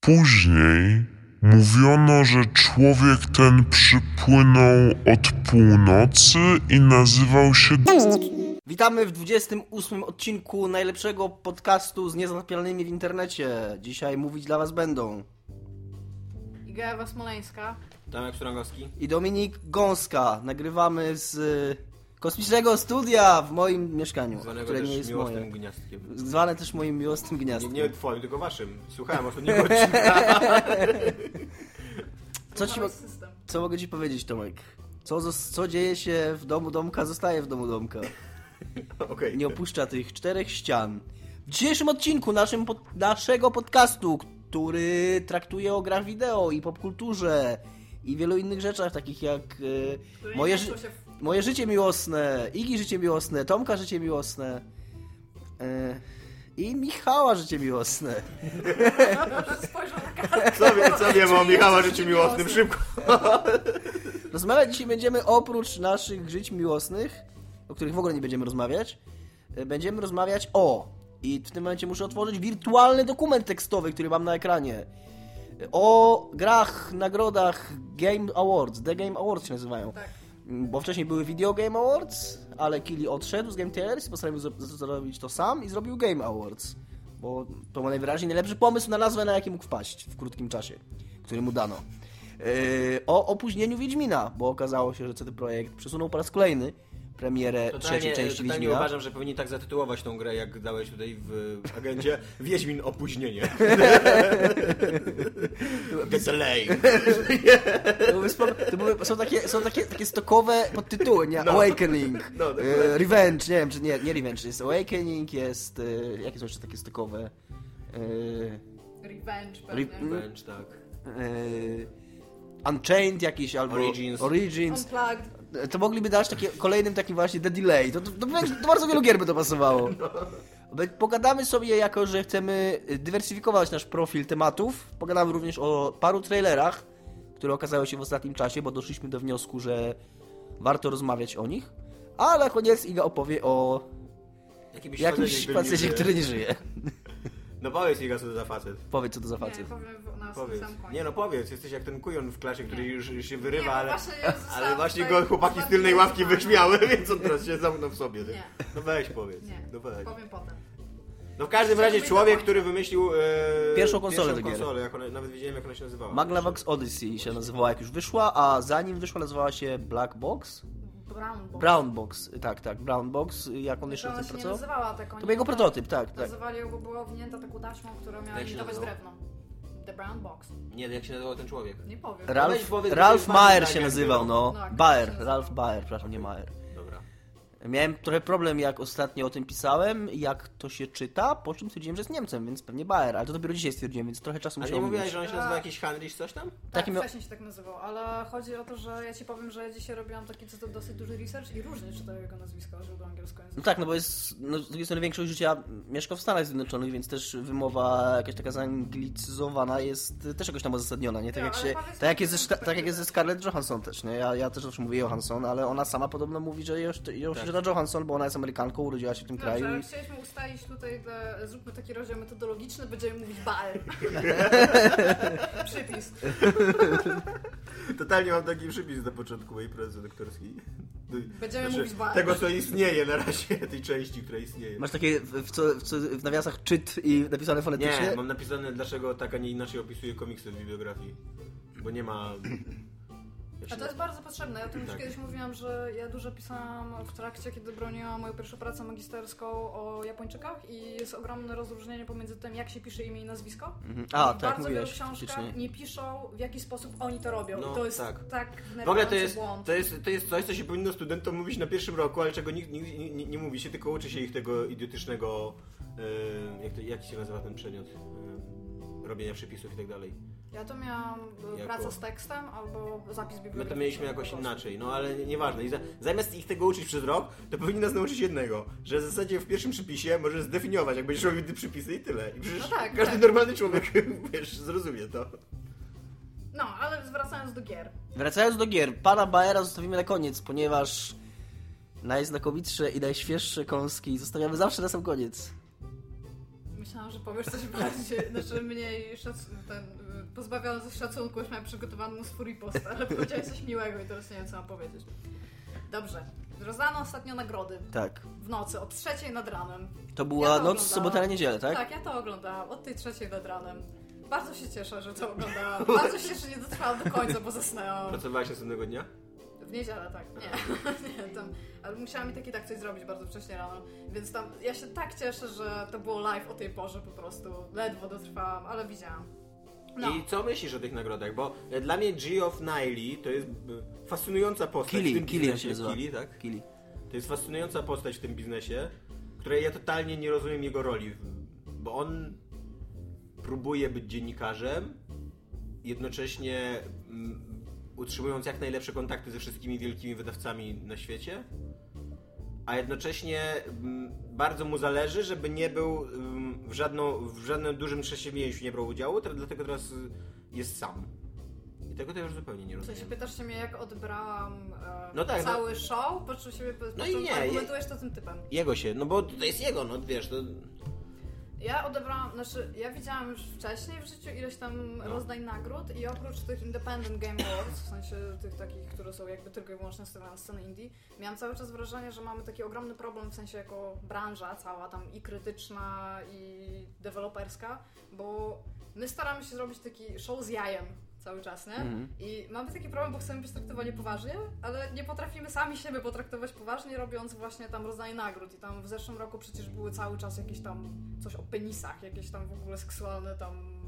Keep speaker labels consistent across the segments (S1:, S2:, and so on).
S1: Później mówiono, że człowiek ten przypłynął od północy i nazywał się
S2: Witamy w 28 odcinku najlepszego podcastu z niezatapialnymi w internecie. Dzisiaj mówić dla was będą
S3: Iga Ewa Smoleńska.
S4: Tomek Strągowski.
S2: i Dominik Gąska. Nagrywamy z kosmicznego studia w moim mieszkaniu,
S4: Zwanego
S2: które nie
S4: też
S2: jest moje.
S4: gniazdkiem.
S2: Zwane też moim miłosnym
S4: Nie,
S2: gniazdkiem.
S4: nie twoim, tylko waszym. Słuchałem ostatniego odcinka.
S2: Co, ci, co mogę ci powiedzieć, Tomek? Co, co dzieje się w domu Domka, zostaje w domu Domka.
S4: Okej.
S2: nie opuszcza tych czterech ścian. W dzisiejszym odcinku naszym pod, naszego podcastu, który traktuje o grach wideo i popkulturze i wielu innych rzeczach, takich jak e, moje,
S3: nie
S2: ży-
S3: mieścią się w-
S2: moje życie miłosne, Igi życie miłosne, Tomka życie miłosne e, i Michała życie miłosne.
S3: Spojrzał na kartę.
S4: Co, wie, co wiemy o Michała życiu miłosnym? Szybko.
S2: Rozmawiać dzisiaj będziemy oprócz naszych żyć miłosnych, o których w ogóle nie będziemy rozmawiać, e, będziemy rozmawiać o i w tym momencie muszę otworzyć wirtualny dokument tekstowy, który mam na ekranie. E, O grach, nagrodach Game Awards, The Game Awards się nazywają.
S3: Tak.
S2: Bo wcześniej były Video Game Awards, ale Kili odszedł z Game Trailers i postanowił zro- zrobić to sam i zrobił Game Awards. Bo to ma najwyraźniej najlepszy pomysł na nazwę, na jaki mógł wpaść w krótkim czasie, który mu dano. Yy, o opóźnieniu Wiedźmina, bo okazało się, że CD Projekt przesunął po raz kolejny premierę trzeciej
S4: Totalnie,
S2: części
S4: totalnie
S2: Wiedźmina.
S4: uważam, że powinni tak zatytułować tą grę, jak dałeś tutaj w agencie. Wiedźmin opóźnienie. The delay.
S2: To, były są takie, są takie, takie stokowe podtytuły, nie?
S4: No.
S2: Awakening,
S4: No,
S2: e. Revenge, nie wiem, czy nie, nie Revenge, jest Awakening, jest, e, jakie są jeszcze takie stokowe? E,
S3: Revenge pewnie.
S2: Re-
S4: Wręcz tak.
S2: e, Unchained jakiś, albo
S4: Origins.
S2: Origins.
S3: Unplugged.
S2: To mogliby dać takie kolejnym takim właśnie The Delay. To, to, to, to bardzo wielu gier by to pasowało. Pogadamy sobie, jako że chcemy dywersyfikować nasz profil tematów. Pogadamy również o paru trailerach, które okazały się w ostatnim czasie, bo doszliśmy do wniosku, że warto rozmawiać o nich. A na koniec Iga opowie o
S4: Jakimś
S2: jakimś facecie, który nie żyje.
S4: No powiedz Iga, co to za facet.
S2: Powiedz, co to za
S3: Nie,
S2: facet.
S3: powiem w- na
S4: Powiedz.
S3: samym końcu.
S4: Nie no powiedz, jesteś jak ten kujon w klasie, który
S3: Nie.
S4: już się
S3: Nie,
S4: wyrywa,
S3: bo
S4: ale,
S3: właśnie ja zostałam
S4: ale właśnie
S3: tutaj
S4: go chłopaki z tylnej ławki wyśmiały, więc on teraz się zamknął w sobie. Nie?
S3: Nie.
S4: No weź powiedz.
S3: Nie,
S4: No weź.
S3: powiem potem.
S4: No w każdym razie człowiek, który wymyślił e,
S2: Pierwszą konsolę do
S4: pierwszą
S2: gier.
S4: konsolę jak ona, nawet wiedziałem jak ona się nazywała.
S2: Magnavox Odyssey się nazywała jak już wyszła, a zanim wyszła nazywała się Black Box?
S3: Brown Box.
S2: Brown Box, tak, tak, Brown Box, jak on jeszcze
S3: nie
S2: pracował?
S3: nazywała tak.
S2: To był jego prototyp, tak, tak.
S3: Nazywali ją, bo była owinięta taką taśmą, która miała imitować drewno. The Brown Box.
S4: Nie, jak się nazywał ten człowiek.
S3: Nie powiem.
S2: Ralph, Ralph Mayer się nazywał, no.
S3: No,
S2: Bayer. Ralph Bayer, przepraszam, nie Mayer. Miałem trochę problem, jak ostatnio o tym pisałem, jak to się czyta, po czym stwierdziłem, że jest Niemcem, więc pewnie Bayer, ale to dopiero dzisiaj stwierdziłem, więc trochę czasu
S4: A nie mówiłaś, że on się nazywa jakiś Heinrich coś tam?
S3: Tak,
S2: Taki miał-
S3: wcześniej się tak nazywał, ale chodzi o to, że ja ci powiem, że ja dzisiaj robiłam taki co to dosyć duży research i różnie czytają jego nazwisko, źródło angielskiego.
S2: No tak, no bo jest, no, z drugiej strony większość życia mieszka w Stanach Zjednoczonych, więc też wymowa jakaś taka zaanglicyzowana jest też jakoś tam uzasadniona, nie? Tak,
S3: Ja,
S2: jak,
S3: ale
S2: się, tak, jak jest ze, tak jak jest ze? Scarlett Johansson też, nie? Ja, ja też zawsze mówię Johansson, ale ona sama podobno mówi, że Joshua Johansson, bo ona jest Amerykanką, urodziła się w tym
S3: Dobrze,
S2: kraju.
S3: ale
S2: I...
S3: chcieliśmy ustalić tutaj, zróbmy taki rozdział metodologiczny, będziemy mówić Baer. Przypis.
S4: Totalnie mam taki przypis na początku mojej pracy doktorskiej.
S3: Będziemy mówić Baer.
S4: Tego, co istnieje na razie, tej części, która istnieje.
S2: Masz takie w, co, w, co, w nawiasach czyt i napisane fonetycznie?
S4: Nie, mam napisane, dlaczego tak, a nie inaczej opisuje komiksy w bibliografii. Bo nie ma...
S3: A to jest bardzo potrzebne. Ja o tym już
S4: Tak.
S3: kiedyś mówiłam, że ja dużo pisałam w trakcie, kiedy broniłam moją pierwszą pracę magisterską o Japończykach i jest ogromne rozróżnienie pomiędzy tym, jak się pisze imię i nazwisko.
S2: Mhm. A, tak,
S3: bardzo wielu książkach nie piszą, w jaki sposób oni to robią.
S4: No,
S3: I to jest
S4: tak.
S3: tak,
S4: W ogóle to jest,
S3: błąd.
S4: to, jest, to jest coś, co się powinno studentom mówić na pierwszym roku, ale czego nikt nie, nie, nie, mówi się, tylko uczy się ich tego idiotycznego, e, jak, to, jak się nazywa ten przedmiot, e, robienia przepisów i tak dalej.
S3: Ja to miałam e,
S4: Jako-
S3: pracę z tekstem albo zapis
S4: My
S3: bibliograficzny.
S4: to mieliśmy jakoś inaczej, no ale nie- nieważne. I za, zamiast ich tego uczyć przez rok, to powinni nas nauczyć jednego, że w zasadzie w pierwszym przypisie możesz zdefiniować, jak będziesz robił te przypisy i tyle. I przecież
S3: No tak,
S4: każdy
S3: tak.
S4: normalny człowiek, wiesz, zrozumie to.
S3: No, ale wracając do gier.
S2: Wracając do gier, pana Baera zostawimy na koniec, ponieważ najznakomitsze i najświeższe kąski zostawiamy zawsze na sam koniec.
S3: Myślałam, że powiesz coś bardziej, znaczy mniej szac... ten, pozbawiony ze szacunku, już miałem przygotowany mu swój post, ale powiedziałeś coś miłego i teraz nie wiem, co mam powiedzieć. Dobrze. Rozdano ostatnio nagrody
S2: Tak.
S3: w nocy, od trzeciej nad ranem.
S2: To była
S3: Ja to
S2: noc z
S3: oglądałam.
S2: sobotę na niedzielę, tak?
S3: Tak, ja to oglądałam, od tej trzeciej nad ranem. Bardzo się cieszę, że to oglądałam. Bardzo się cieszę, że nie dotrwałam do końca, bo zasnęłam.
S4: Pracowałeś następnego dnia?
S3: W niedzielę, tak. Nie, nie tam, ale musiałam i tak i tak coś zrobić bardzo wcześnie rano, więc tam ja się tak cieszę, że to było live o tej porze po prostu. Ledwo dotrwałam, ale widziałam. No.
S4: I co myślisz o tych nagrodach? Bo e, dla mnie Geoff Niley to jest e, fascynująca postać w
S2: Kili,
S4: tym
S2: Kili
S4: biznesie.
S2: się.
S4: Kili, tak?
S2: Kili.
S4: To jest fascynująca postać w tym biznesie, której ja totalnie nie rozumiem jego roli, bo on próbuje być dziennikarzem, jednocześnie mm, utrzymując jak najlepsze kontakty ze wszystkimi wielkimi wydawcami na świecie, a jednocześnie mm, bardzo mu zależy, żeby nie był mm, w, żadną, w żadnym dużym przedsięwzięciu nie brał udziału, dlatego teraz jest sam. I tego to już zupełnie nie rozumiem.
S3: sensie pytasz się mnie, jak odbrałam e,
S4: No tak,
S3: cały show, po czym siebie po
S4: No i nie,
S3: argumentujesz to tym typem.
S4: Jego się, no bo to jest jego, no wiesz, to...
S3: Ja odebrałam, znaczy ja widziałam już wcześniej w życiu ileś tam
S4: No.
S3: rozdań nagród i oprócz tych Independent Game Awards, w sensie tych takich, które są jakby tylko i wyłącznie stawiane na scenę indie, miałam cały czas wrażenie, że mamy taki ogromny problem w sensie jako branża cała tam i krytyczna i deweloperska, bo my staramy się zrobić taki show z jajem cały czas, nie?
S2: Mhm.
S3: I mamy taki problem, bo chcemy być traktowani poważnie, ale nie potrafimy sami siebie potraktować poważnie, robiąc właśnie tam rozdanie nagród. I tam w zeszłym roku przecież były cały czas jakieś tam coś o penisach, jakieś tam w ogóle seksualne tam,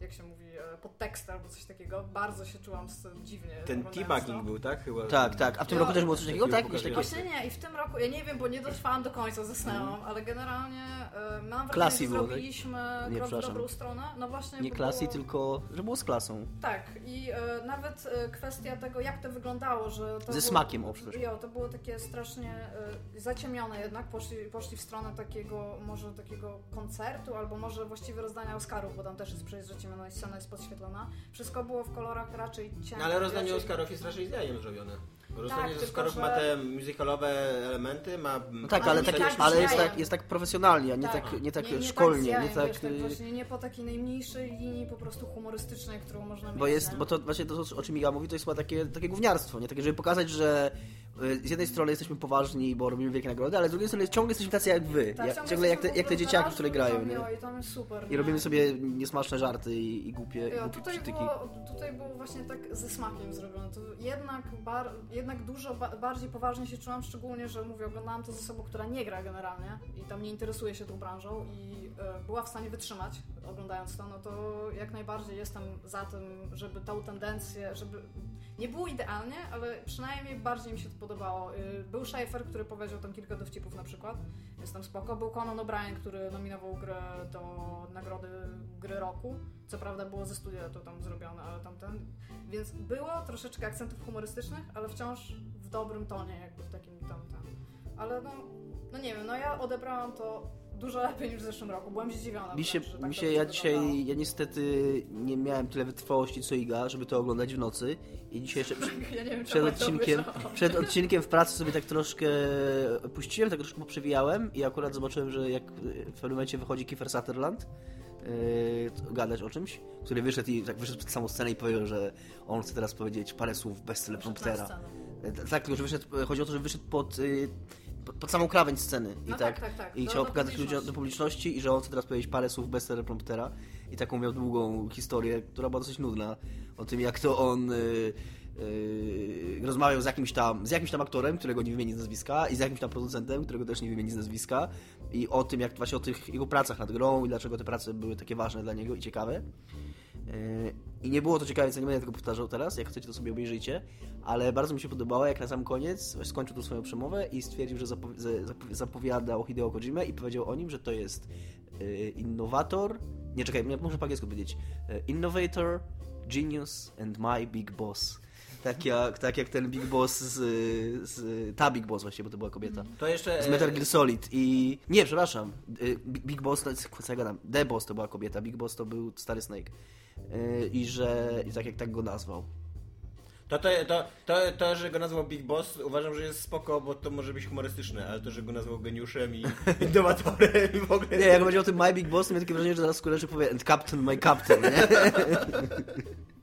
S3: jak się mówi, e, podteksty albo coś takiego. Bardzo się czułam z tym dziwnie.
S4: Ten teabagging był, tak? Chyba.
S2: Tak, tak. A w tym
S3: Ja-
S2: roku też było coś takiego, tak? Jakieś takie...
S4: pokażę.
S3: Właśnie nie, i w tym roku, ja nie wiem, bo nie dotrwałam do końca, zasnęłam, ale generalnie e, mam wrażenie,
S2: Klasy
S3: że
S2: tak?
S3: zrobiliśmy
S2: Nie,
S3: krok w dobrą stronę. No właśnie,
S2: Nie klasy,
S3: było...
S2: tylko że było z klasą.
S3: Tak, i e, nawet e, kwestia tego, jak to wyglądało, że to
S2: Ze
S3: było,
S2: smakiem, o.
S3: Jo, to było takie strasznie zaciemnione jednak, poszli, poszli w stronę takiego, może takiego koncertu, albo może właściwie rozdania Oscarów, bo tam też jest przecież zaciemniona i scena jest podświetlona. Wszystko było w kolorach raczej ciemnych.
S4: No, ale rozdanie
S3: raczej-
S4: Oscarów jest raczej z jajem zrobione. Rozdanie
S3: Tak, tylko
S4: Oscarów
S3: że-
S4: ma te musicalowe elementy, ma...
S2: No tak,
S3: Ale
S2: ale,
S3: nie
S2: tak,
S3: tak
S2: ale jest tak, jest tak profesjonalnie, a nie tak, nie tak szkolnie,
S3: z
S2: nie tak...
S3: Wiesz, tak
S2: y,
S3: właśnie nie po takiej najmniejszej linii po prostu humorystycznej, którą można mieć.
S2: Bo jest,
S3: nie?
S2: bo to właśnie to, o czym Iga mówi, to jest chyba takie, takie gówniarstwo, nie? Takie, żeby pokazać, że y, z jednej strony jesteśmy poważni, bo robimy wielkie nagrody, ale z drugiej strony ciągle jesteśmy tacy jak wy.
S3: Tak,
S2: Ja,
S3: ciągle
S2: jak te, jak te dzieciaki, które grają, nie?
S3: I tam jest super.
S2: I
S3: nie?
S2: robimy sobie niesmaczne żarty i, i głupie,
S3: Jo,
S2: głupie
S3: tutaj,
S2: przytyki.
S3: było, tutaj było właśnie tak ze smakiem zrobione. To jednak, bar, jednak dużo ba, bardziej poważnie się czułam, szczególnie, że mówię, oglądałam to z osobą, która nie gra generalnie i tam nie interesuje się tą branżą i e, była w stanie wytrzymać oglądając to, no to jak najbardziej jestem za tym, żeby tą tendencję, żeby nie było idealnie, ale przynajmniej bardziej mi się to podobało. Y, Był Schaefer, który powiedział tam kilka dowcipów na przykład, jest tam spoko. Był Conan O'Brien, który nominował grę do nagrody gry roku. Co prawda było ze studia to tam zrobione, ale tamten. Więc było troszeczkę akcentów humorystycznych, ale wciąż w dobrym tonie, jakby w takim tam tam. Ale no, no nie wiem, no ja odebrałam to dużo lepiej niż w zeszłym roku. Byłem zdziwiona.
S2: Mi się,
S3: tak
S2: mi się ja
S3: wyglądało.
S2: dzisiaj, ja niestety nie miałem tyle wytrwałości co Iga, żeby to oglądać w nocy i dzisiaj jeszcze
S3: Ja wiem,
S2: przed odcinkiem, przed odcinkiem w pracy sobie tak troszkę puściłem, tak troszkę poprzewijałem i akurat zobaczyłem, że jak w pewnym momencie wychodzi Kiefer Sutherland yy, gadać o czymś, który wyszedł i tak wyszedł przed samą scenę i powiedział, że on chce teraz powiedzieć parę słów bez telepromptera. E, Tak, tylko że wyszedł, chodzi o to, że wyszedł pod, y, pod, pod samą krawędź sceny. I
S3: No
S2: tak,
S3: tak, tak, tak.
S2: i
S3: Do-
S2: chciał
S3: do
S2: pokazać ludziom do publiczności i że on chce teraz powiedzieć parę słów bez telepromptera. I taką miał długą historię, która była dosyć nudna o tym jak to on y, y, rozmawiał z jakimś tam z jakimś tam aktorem, którego nie wymieni z nazwiska i z jakimś tam producentem, którego też nie wymieni z nazwiska i o tym jak właśnie o tych jego pracach nad grą i dlaczego te prace były takie ważne dla niego i ciekawe. Yy, I nie było to ciekawe, więc nie będę tego powtarzał teraz. Jak chcecie, to sobie obejrzyjcie. Ale bardzo mi się podobało, jak na sam koniec skończył tu swoją przemowę i stwierdził, że zapowi- za- zapowi- zapowiadał Hideo Kojimę i powiedział o nim, że to jest yy, innowator. Nie czekaj, muszę po angielsku powiedzieć. Yy, Innovator, genius and my big boss. Tak jak, tak jak ten Big Boss z, z... Ta Big Boss właśnie, bo to była kobieta.
S4: To jeszcze...
S2: Z Metal Gear Solid i... Nie, przepraszam. Y, Big Boss, to jest, co ja gadam? The Boss to była kobieta, Big Boss to był stary Snake. Y, I że... I tak jak tak go nazwał.
S4: To, to, to, to, to, że go nazwał Big Boss uważam, że jest spoko, bo to może być humorystyczne, ale to, że go nazwał geniuszem i innowatorem i w ogóle...
S2: Nie, jak będzie o tym My Big Boss, to miałem takie wrażenie, że zaraz Skóreczek powie And Captain, my Captain, nie?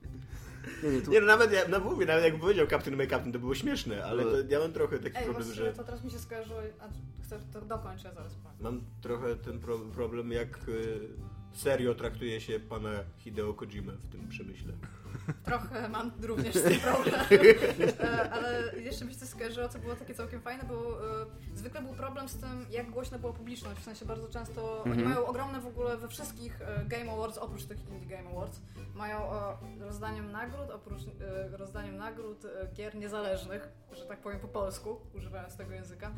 S2: nie, nie, tu...
S4: Nie no, nawet, ja, no mówię, nawet jak powiedział Captain My Captain, to było śmieszne, ale to, ja mam trochę taki
S3: Ej,
S4: problem,
S3: właśnie
S4: że...
S3: to teraz mi się skojarzyło, a chcesz to dokończę, zaraz powiem.
S4: Mam trochę ten pro problem, jak y, serio traktuje się pana Hideo Kojima w tym przemyśle.
S3: Trochę mam również z tym problem. E, Ale jeszcze mi się skojarzyło, co było takie całkiem fajne, bo e, zwykle był problem z tym, jak głośna była publiczność. W sensie bardzo często oni
S2: Mhm.
S3: mają ogromne w ogóle we wszystkich e, Game Awards, oprócz tych Indie Game Awards, mają e, rozdaniem nagród, oprócz e, rozdaniem nagród gier niezależnych, że tak powiem po polsku, używając tego języka,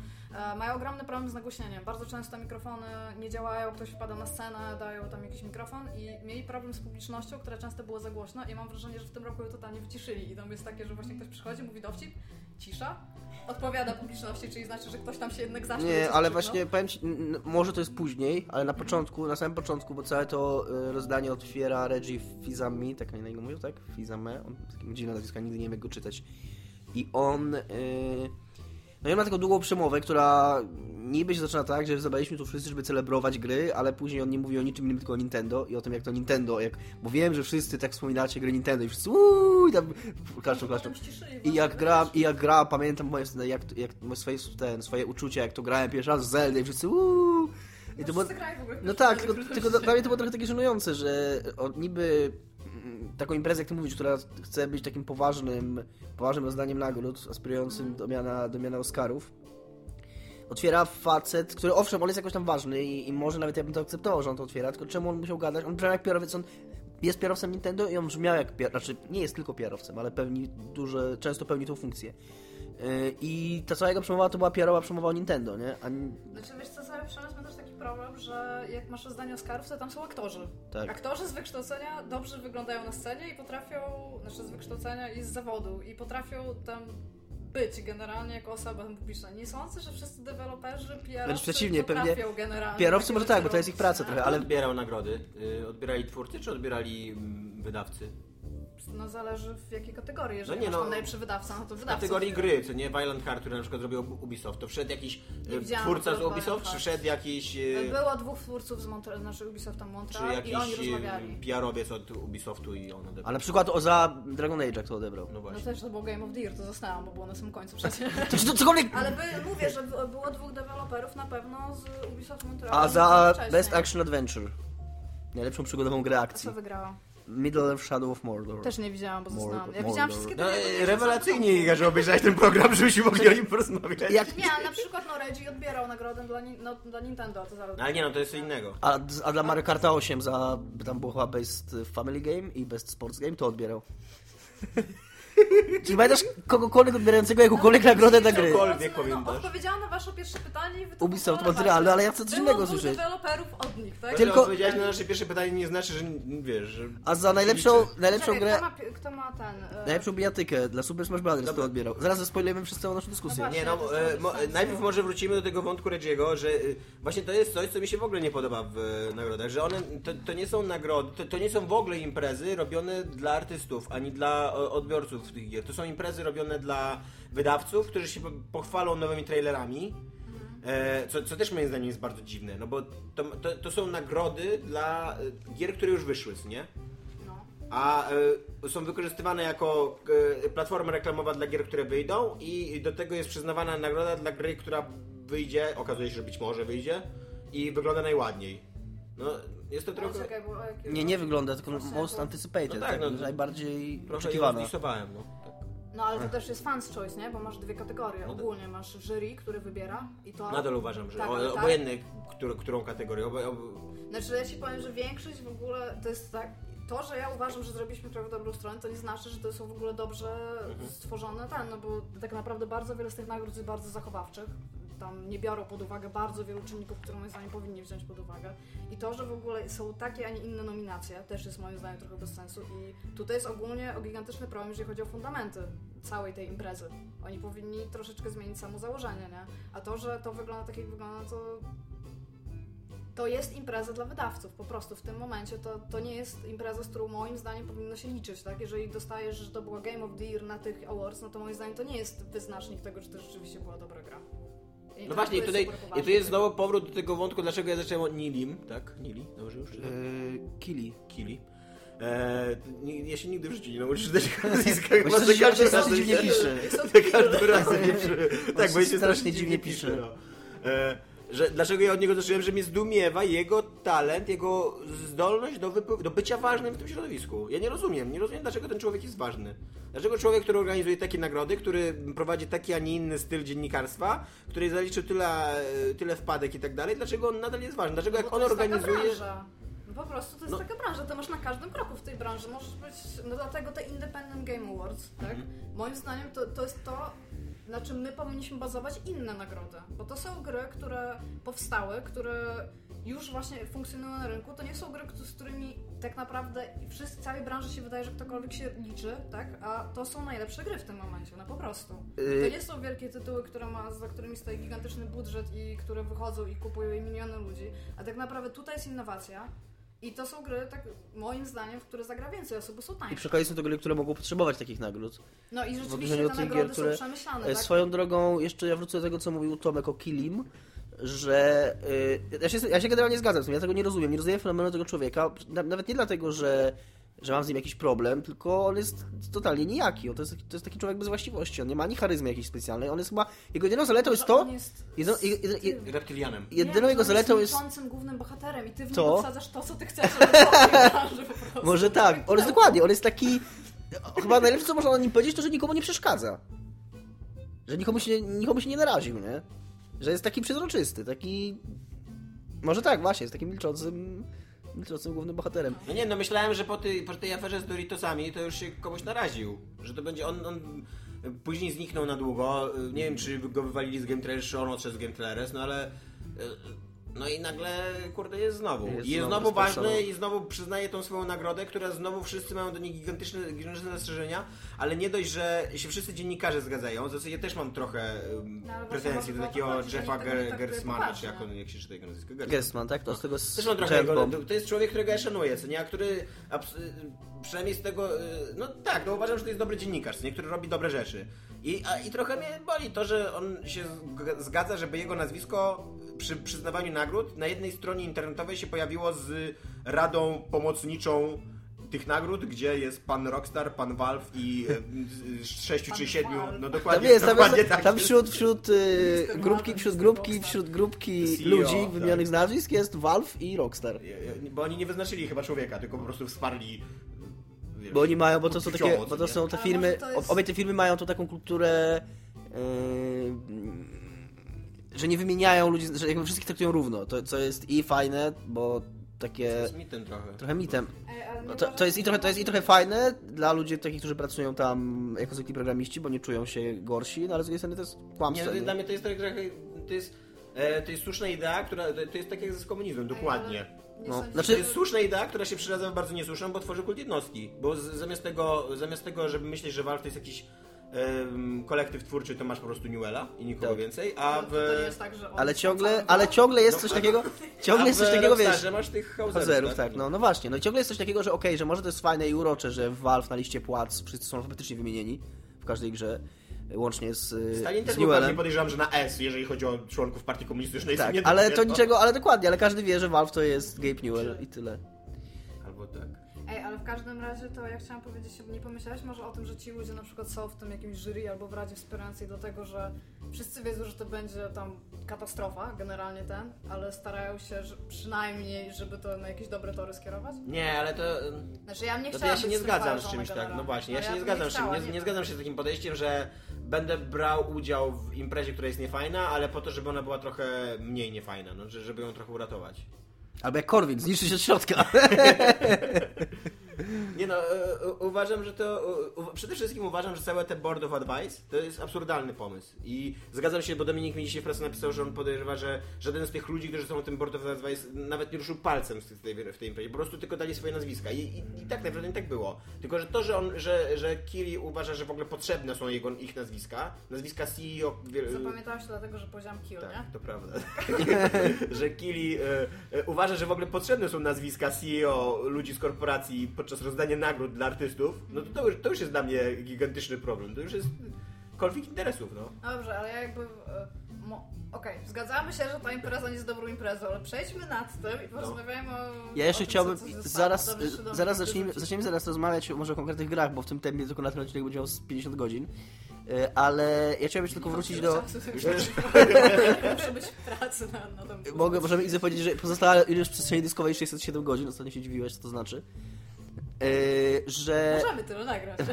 S3: mają ogromny problem z nagłośnieniem. Bardzo często mikrofony nie działają, ktoś wpada na scenę, dają tam jakiś mikrofon i mieli problem z publicznością, która często było za głośno i mam wrażenie, że w tym roku ją totalnie wyciszyli i tam jest takie, że właśnie ktoś przychodzi, mówi dowcip, cisza, odpowiada publiczności, czyli znaczy, że ktoś tam się jednak zacznie.
S2: Nie, ale właśnie powiem ci, może to jest później, ale na początku, na samym początku, bo całe to y, rozdanie otwiera Reggie Fizami, tak na niego mówią, tak? Fizame, on takim dziwne nazwiska, nigdy nie wiem jak go czytać. I on, y, no i ma taką długą przemowę, która niby się zaczyna tak, że zebraliśmy tu wszyscy, żeby celebrować gry, ale później on nie mówi o niczym innym, tylko o Nintendo i o tym jak to Nintendo, jak, bo wiem, że wszyscy tak wspominacie gry Nintendo i wszyscy uuu, i tam klaszczą, klaszczą. I jak gra, i jak gra, pamiętam moje, jak, jak swoje, ten, swoje uczucia, jak to grałem pierwszy raz w Zelda i wszyscy uuu. I to było,
S3: ogóle w
S2: no tak, tylko, tylko dla mnie to było trochę takie żenujące, że niby taką imprezę, jak ty mówisz, która chce być takim poważnym, poważnym rozdaniem nagród, aspirującym do miana, do miana Oscarów, otwiera facet, który owszem, on jest jakoś tam ważny i, i może nawet ja bym to akceptował, że on to otwiera, tylko czemu on musiał gadać? On brzmiał jak PR-owiec, on jest PR-owcem Nintendo i on brzmiał jak PR, znaczy nie jest tylko PR-owcem, ale pełni duże, często pełni tą funkcję. Yy, I ta cała jego przemowa to była PR-owa przemowa o Nintendo, nie? A,
S3: Znaczy, wiesz co, cały przemysł ma też taki problem, że jak masz rozdanie Oscarów, to tam są aktorzy.
S2: Tak.
S3: Aktorzy z wykształcenia dobrze wyglądają na scenie i potrafią, znaczy z wykształcenia i z zawodu, i potrafią tam być generalnie jako osoba publiczna. Nie sądzę, że wszyscy deweloperzy,
S2: Wręcz
S3: PR-owcy
S2: przeciwnie, pewnie. PR-owcy może tak, bo to jest ich praca trochę,
S4: Ale
S2: ale
S4: odbierał nagrody. Y, odbierali twórcy, czy odbierali mm, wydawcy?
S3: No zależy w jakiej kategorii. Jeżeli
S4: No nie,
S3: masz
S4: no,
S3: tam najlepszy wydawca, no to
S4: W
S3: wydawca.
S4: kategorii gry, co nie? Violent Heart, który na przykład zrobił Ubisoft, to wszedł jakiś
S3: widziałam
S4: twórca z Ubisoft, czy wszedł jakiś... y,
S3: Było dwóch twórców z Montreal, znaczy Ubisofta
S4: Czy
S3: Montreal i oni
S4: jakiś
S3: rozmawiali.
S4: PR-owiec od Ubisoftu i on odebrał.
S2: A na przykład o za Dragon Age kto odebrał.
S4: No
S3: No
S4: właśnie.
S3: też to było Game of the Year, to zostałam, bo było na samym końcu przecież.
S2: To, to cokolwiek...
S3: Ale by, mówię, że by- było dwóch deweloperów na pewno z Ubisoft Montreal.
S2: A za. Best Action Adventure. Najlepszą przygodową grę
S3: A
S2: akcji.
S3: co wygrała?
S2: Middle Earth Shadow of Mordor.
S3: Też nie widziałam, bo
S2: Mordor-
S3: zostałam. Ja
S2: Mordor.
S3: widziałam wszystkie te
S4: No,
S3: of
S4: y,
S3: Year,
S4: rewelacyjnie,
S3: że
S4: Iga, że obejrzałeś ten program, żebyśmy mogli o nim porozmawiać.
S2: Jak,
S3: Nie, ale na przykład no Reggie odbierał nagrodę dla, Ni- no, dla Nintendo, to zaraz.
S4: No, ale nie no, to jest co innego.
S2: a, a dla Mario Karta 8 za... Tam było chyba Best Family Game i Best Sports Game, to odbierał. Czy pamiętasz kogokolwiek odbierającego jakąkolwiek nagrodę na gry?
S4: Cokolwiek
S3: no,
S4: pamiętasz.
S3: odpowiedziałam na wasze pierwsze pytanie i wy to
S2: Ubisoft
S3: patrzeć.
S2: ale ja chcę coś innego słyszeć.
S3: deweloperów od nich, tak?
S2: Tylko-
S4: odpowiedziałeś na nasze pierwsze pytanie nie znaczy, że wiesz, że...
S2: A za najlepszą, najlepszą
S3: Czekaj,
S2: grę...
S3: Kto ma, kto ma ten... e,
S2: Najlepszą bijatykę dla Super Smash Bros. to
S4: Dobra.
S2: odbierał. Zaraz zaspoilujemy przez całą naszą
S3: No
S2: dyskusję.
S3: właśnie.
S4: Nie no, e, najpierw może wrócimy do tego wątku Reggie'ego, że y, właśnie to jest coś, co mi się w ogóle nie podoba w e, nagrodach, że one, to, to nie są nagrody, to, to nie są w ogóle imprezy robione dla artystów, ani dla o, tych gier. To są imprezy robione dla wydawców, którzy się po- pochwalą nowymi trailerami, e, co, co też moim zdaniem jest bardzo dziwne, no bo to, to, to są nagrody dla e, gier, które już wyszły, nie?
S3: No.
S4: a y, są wykorzystywane jako y, platforma reklamowa dla gier, które wyjdą i do tego jest przyznawana nagroda dla gry, która wyjdzie, okazuje się, że być może wyjdzie i wygląda najładniej. No, jest to trochę,
S3: czekaj, bo...
S2: Nie, nie wygląda, tylko
S3: Właśnie,
S2: most anticipated.
S4: No tak,
S2: tak,
S4: no,
S2: najbardziej
S4: trochę
S2: oczekiwana.
S4: no. Tak.
S3: No ale to też jest fans choice, nie? Bo masz dwie kategorie.
S4: No to-
S3: Ogólnie masz jury, który wybiera i to...
S4: Nadal uważam, że
S3: Tak,
S4: o,
S3: tak.
S4: obojętnie, którą, którą kategorię, obo, ob,
S3: Znaczy ja ci powiem, że większość w ogóle to jest tak. To, że ja uważam, że zrobiliśmy w dobrą stronę, to nie znaczy, że to są w ogóle dobrze
S4: Mhm.
S3: stworzone ten, no bo tak naprawdę bardzo wiele z tych nagród jest bardzo zachowawczych. Tam nie biorą pod uwagę bardzo wielu czynników, które moim zdaniem powinni wziąć pod uwagę. I to, że w ogóle są takie, a nie inne nominacje, też jest moim zdaniem trochę bez sensu. I tutaj jest ogólnie o gigantyczny problem, jeżeli chodzi o fundamenty całej tej imprezy. Oni powinni troszeczkę zmienić samo założenie, nie? A to, że to wygląda tak, jak wygląda, to to jest impreza dla wydawców, po prostu w tym momencie to, to nie jest impreza, z którą moim zdaniem powinno się liczyć, tak? Jeżeli dostajesz, że to była Game of the Year na tych awards, no to moim zdaniem to nie jest wyznacznik tego, czy to rzeczywiście była dobra gra.
S4: No właśnie, i tutaj, i tu jest znowu powrót do tego wątku, dlaczego ja zacząłem od Nilim, tak? Nili, dobrze już? Czy tak?
S2: Yy, Kili.
S4: Kili. Eee, nie- ja się nigdy w życiu nie nauczysz też nazwiska, za
S2: się
S4: każdym
S2: strasznie
S4: razem
S2: dziwnie
S4: się-
S2: pisze.
S4: Za każdym razem nie przy... Tak, bo
S2: się
S4: się strasznie dziwnie pisze. No. Eee, że, dlaczego ja od niego zacząłem, że mnie zdumiewa jego talent, jego zdolność do, do bycia ważnym w tym środowisku. Ja nie rozumiem, nie rozumiem dlaczego ten człowiek jest ważny. Dlaczego człowiek, który organizuje takie nagrody, który prowadzi taki, a nie inny styl dziennikarstwa, który zaliczył tyle, tyle wpadek i tak dalej, dlaczego on nadal jest ważny? Dlaczego
S3: No
S4: jak on organizuje...
S3: No po prostu to jest
S4: No.
S3: taka branża, to masz na każdym kroku w tej branży. Możesz być, no dlatego te Independent Game Awards, tak?
S4: Mhm.
S3: Moim zdaniem to, to jest to, na czym my powinniśmy bazować inne nagrody. Bo to są gry, które powstały, które już właśnie funkcjonują na rynku. To nie są gry, z którymi tak naprawdę wszyscy, całej branży się wydaje, że ktokolwiek się liczy, tak? A to są najlepsze gry w tym momencie, no po prostu.
S2: Yy.
S3: To nie są wielkie tytuły, które ma, za którymi stoi gigantyczny budżet i które wychodzą i kupują je miliony ludzi. A tak naprawdę tutaj jest innowacja. I to są gry, tak moim zdaniem, w które zagra więcej osób, bo są
S2: I
S3: tańsze.
S2: przy okazji są to gry, które mogą potrzebować takich nagród.
S3: No i rzeczywiście te nagrody
S2: gier, które-
S3: są przemyślane,
S2: E,
S3: tak?
S2: Swoją drogą, jeszcze ja wrócę do tego, co mówił Tomek o Kilim, że y, ja, się, ja się generalnie zgadzam z tym, ja tego nie rozumiem, nie rozumiem fenomenu tego człowieka, na, nawet nie dlatego, że, że mam z nim jakiś problem, tylko on jest totalnie nijaki, on to, jest, to jest taki człowiek bez właściwości, on nie ma ani charyzmy jakiejś specjalnej, on jest chyba, jego jedyną zaletą jest
S3: Że
S2: to,
S3: on jest
S2: jedno- jed- jed-.
S4: Reptilianem.
S2: jedyną jego
S3: on
S2: zaletą jest...
S3: jest milczącym głównym bohaterem i ty w
S2: To?
S3: niego wsadzasz to, co ty chcesz, po prostu.
S2: Może tak, on jest dokładnie, on jest taki. Chyba najlepsze, co można o nim powiedzieć, to że nikomu nie przeszkadza. Że nikomu się, nikomu się nie naraził, nie? Że jest taki przezroczysty, taki. Może tak, właśnie, jest takim milczącym, milczącym głównym bohaterem.
S4: No nie, no myślałem, że po tej, po tej aferze z Doritosami to już się komuś naraził. Że to będzie on, on później zniknął na długo. Nie wiem, czy go wywalili z Game Trailers, czy on odszedł z Game Trailers, no ale... No i nagle, kurde, jest znowu.
S2: Jest
S4: I jest
S2: znowu
S4: znowu ważny i znowu przyznaje tą swoją nagrodę, która znowu wszyscy mają do niej gigantyczne, gigantyczne zastrzeżenia, ale nie dość, że się wszyscy dziennikarze zgadzają, za co ja też mam trochę um,
S3: No,
S4: pretensji do takiego
S3: to
S4: Jeffa
S3: nie
S4: Ger-
S3: traktuje
S4: Gersmana, czy jak on, jak się czyta jego nazwisko? Gersman.
S2: Tak? To z tego z
S4: Też mam trochę jego, to, jest człowiek, którego ja szanuję, co nie, a który y, przynajmniej z tego, y, no tak, no uważam, że to jest dobry dziennikarz, co nie, który robi dobre rzeczy. I, a, I trochę mnie boli to, że on się zg- zgadza, żeby jego nazwisko przy przyznawaniu nagród na jednej stronie internetowej się pojawiło z radą pomocniczą tych nagród, gdzie jest pan Rockstar, pan Valve i z sześciu czy siedmiu, no
S2: Tam
S4: dokładnie,
S2: jest, tam,
S4: dokładnie
S2: jest,
S4: tak.
S2: tam wśród, wśród y,
S3: Mr.
S2: grupki, wśród grupki, wśród grupki
S4: CEO,
S2: ludzi
S4: tak.
S2: wymienionych z nazwisk jest Valve i Rockstar.
S4: Bo oni nie wyznaczyli chyba człowieka, tylko po prostu wsparli wiesz,
S2: Bo oni mają, bo to są takie, bo to są te firmy,
S3: jest-
S2: obie te firmy mają to taką kulturę, yy, że nie wymieniają ludzi, że jakby wszystkich traktują równo, to, co jest i fajne, bo takie
S4: To jest mitem trochę.
S2: trochę mitem. No to, to, jest i trochę, to jest i trochę fajne dla ludzi takich, którzy pracują tam jako zwykli programiści, bo nie czują się gorsi, no ale z drugiej strony to jest
S4: Nie,
S2: kłamstwo.
S4: to,
S2: nie?
S4: dla mnie to jest trochę, to jest, e, to jest słuszna idea, która, to, jest tak jak z komunizmem, dokładnie.
S3: Nie
S2: No, znaczy-
S4: To jest słuszna idea, która się przeradza w bardzo niesłuszną, bo tworzy kult jednostki. Bo z, zamiast, tego, zamiast tego, żeby myśleć, że Valve to jest jakiś kolektyw twórczy, to masz po prostu Newella i nikogo
S2: Tak.
S4: więcej, a
S3: Ale
S4: w...
S3: to, to nie jest tak, że on
S2: Ale ciągle, ale ciągle jest
S4: No,
S2: coś takiego, ciągle jest coś takiego, wiesz,
S4: Rockstarze masz tych hauserów,
S2: Hazerów, tak, no, no właśnie. No i ciągle jest coś takiego, że okej, że może to jest fajne i urocze, że w Valve na liście płac wszyscy są alfabetycznie wymienieni w każdej grze, łącznie z, y,
S4: Stalin
S2: z
S4: też był bardziej
S2: Newellem.
S4: podejrzewam, że na S, jeżeli chodzi o członków partii komunistycznej.
S2: Tak,
S4: nie
S2: ale to
S4: no.
S2: niczego, ale dokładnie, ale każdy wie, że Valve to jest Gabe Newell i tyle.
S3: Ej, ale w każdym razie to ja chciałam powiedzieć, nie pomyślałeś może o tym, że ci ludzie na przykład są w tym jakimś jury albo w Radzie Wspierającej do tego, że wszyscy wiedzą, że to będzie tam katastrofa, generalnie ten, ale starają się że przynajmniej, żeby to na jakieś dobre tory skierować?
S4: Nie, ale to...
S3: Znaczy ja nie
S4: No to
S3: chciałam
S4: ja się nie zgadzam z czymś tak, no właśnie, ja
S3: Ale
S4: się nie zgadzam z czym,
S3: chciała,
S4: nie, nie zgadzam się z takim podejściem, że będę brał udział w imprezie, która jest niefajna, ale po to, żeby ona była trochę mniej niefajna, no, że- żeby ją trochę uratować.
S2: Albo jak Korwin, zniszczy się od środka.
S4: Nie no, e, uważam, że to. Przede wszystkim uważam, że całe te Board of Advice to jest absurdalny pomysł. I zgadzam się, bo Dominik mi dzisiaj w pracy napisał, że on podejrzewa, że żaden z tych ludzi, którzy są w tym Board of Advice, nawet nie ruszył palcem w tej, w tej imprezie. Po prostu tylko dali swoje nazwiska. I, i, i tak naprawdę nie tak było. Tylko, że to, że on, że, że Kiri uważa, że w ogóle potrzebne są jego, ich nazwiska, nazwiska CEO.
S3: Zapamiętałam się dlatego, że powiedziałam kill,
S4: tak,
S3: nie?
S4: to prawda. że Kili e, e, uważa, że w ogóle potrzebne są nazwiska CEO ludzi z korporacji podczas rozdania nagród dla artystów, no to, to, już, to już jest dla mnie gigantyczny problem. To już jest konflikt interesów, no.
S3: No dobrze, ale ja jakby... e, Okej, zgadzamy się, że ta impreza nie jest dobrą imprezą, ale przejdźmy nad tym i porozmawiajmy o
S2: Ja jeszcze
S3: o tym,
S2: chciałbym,
S3: co, co zostało.
S2: zaraz,
S3: Dobrze,
S2: zaraz
S3: wyrzucić?
S2: zacznijmy zaraz rozmawiać może o konkretnych grach, bo w tym tempie tylko na ten odcinek będzie miał z 50 godzin. E, Ale ja chciałbym tylko wrócić do...
S3: Muszę być w pracy na, na tym.
S2: Mogę, możemy Izę powiedzieć, że pozostała ilość przestrzeni dyskowej 607 godzin, ostatnio się dziwiłeś, co to znaczy. Yy, że...
S3: Możemy tyle nagrać.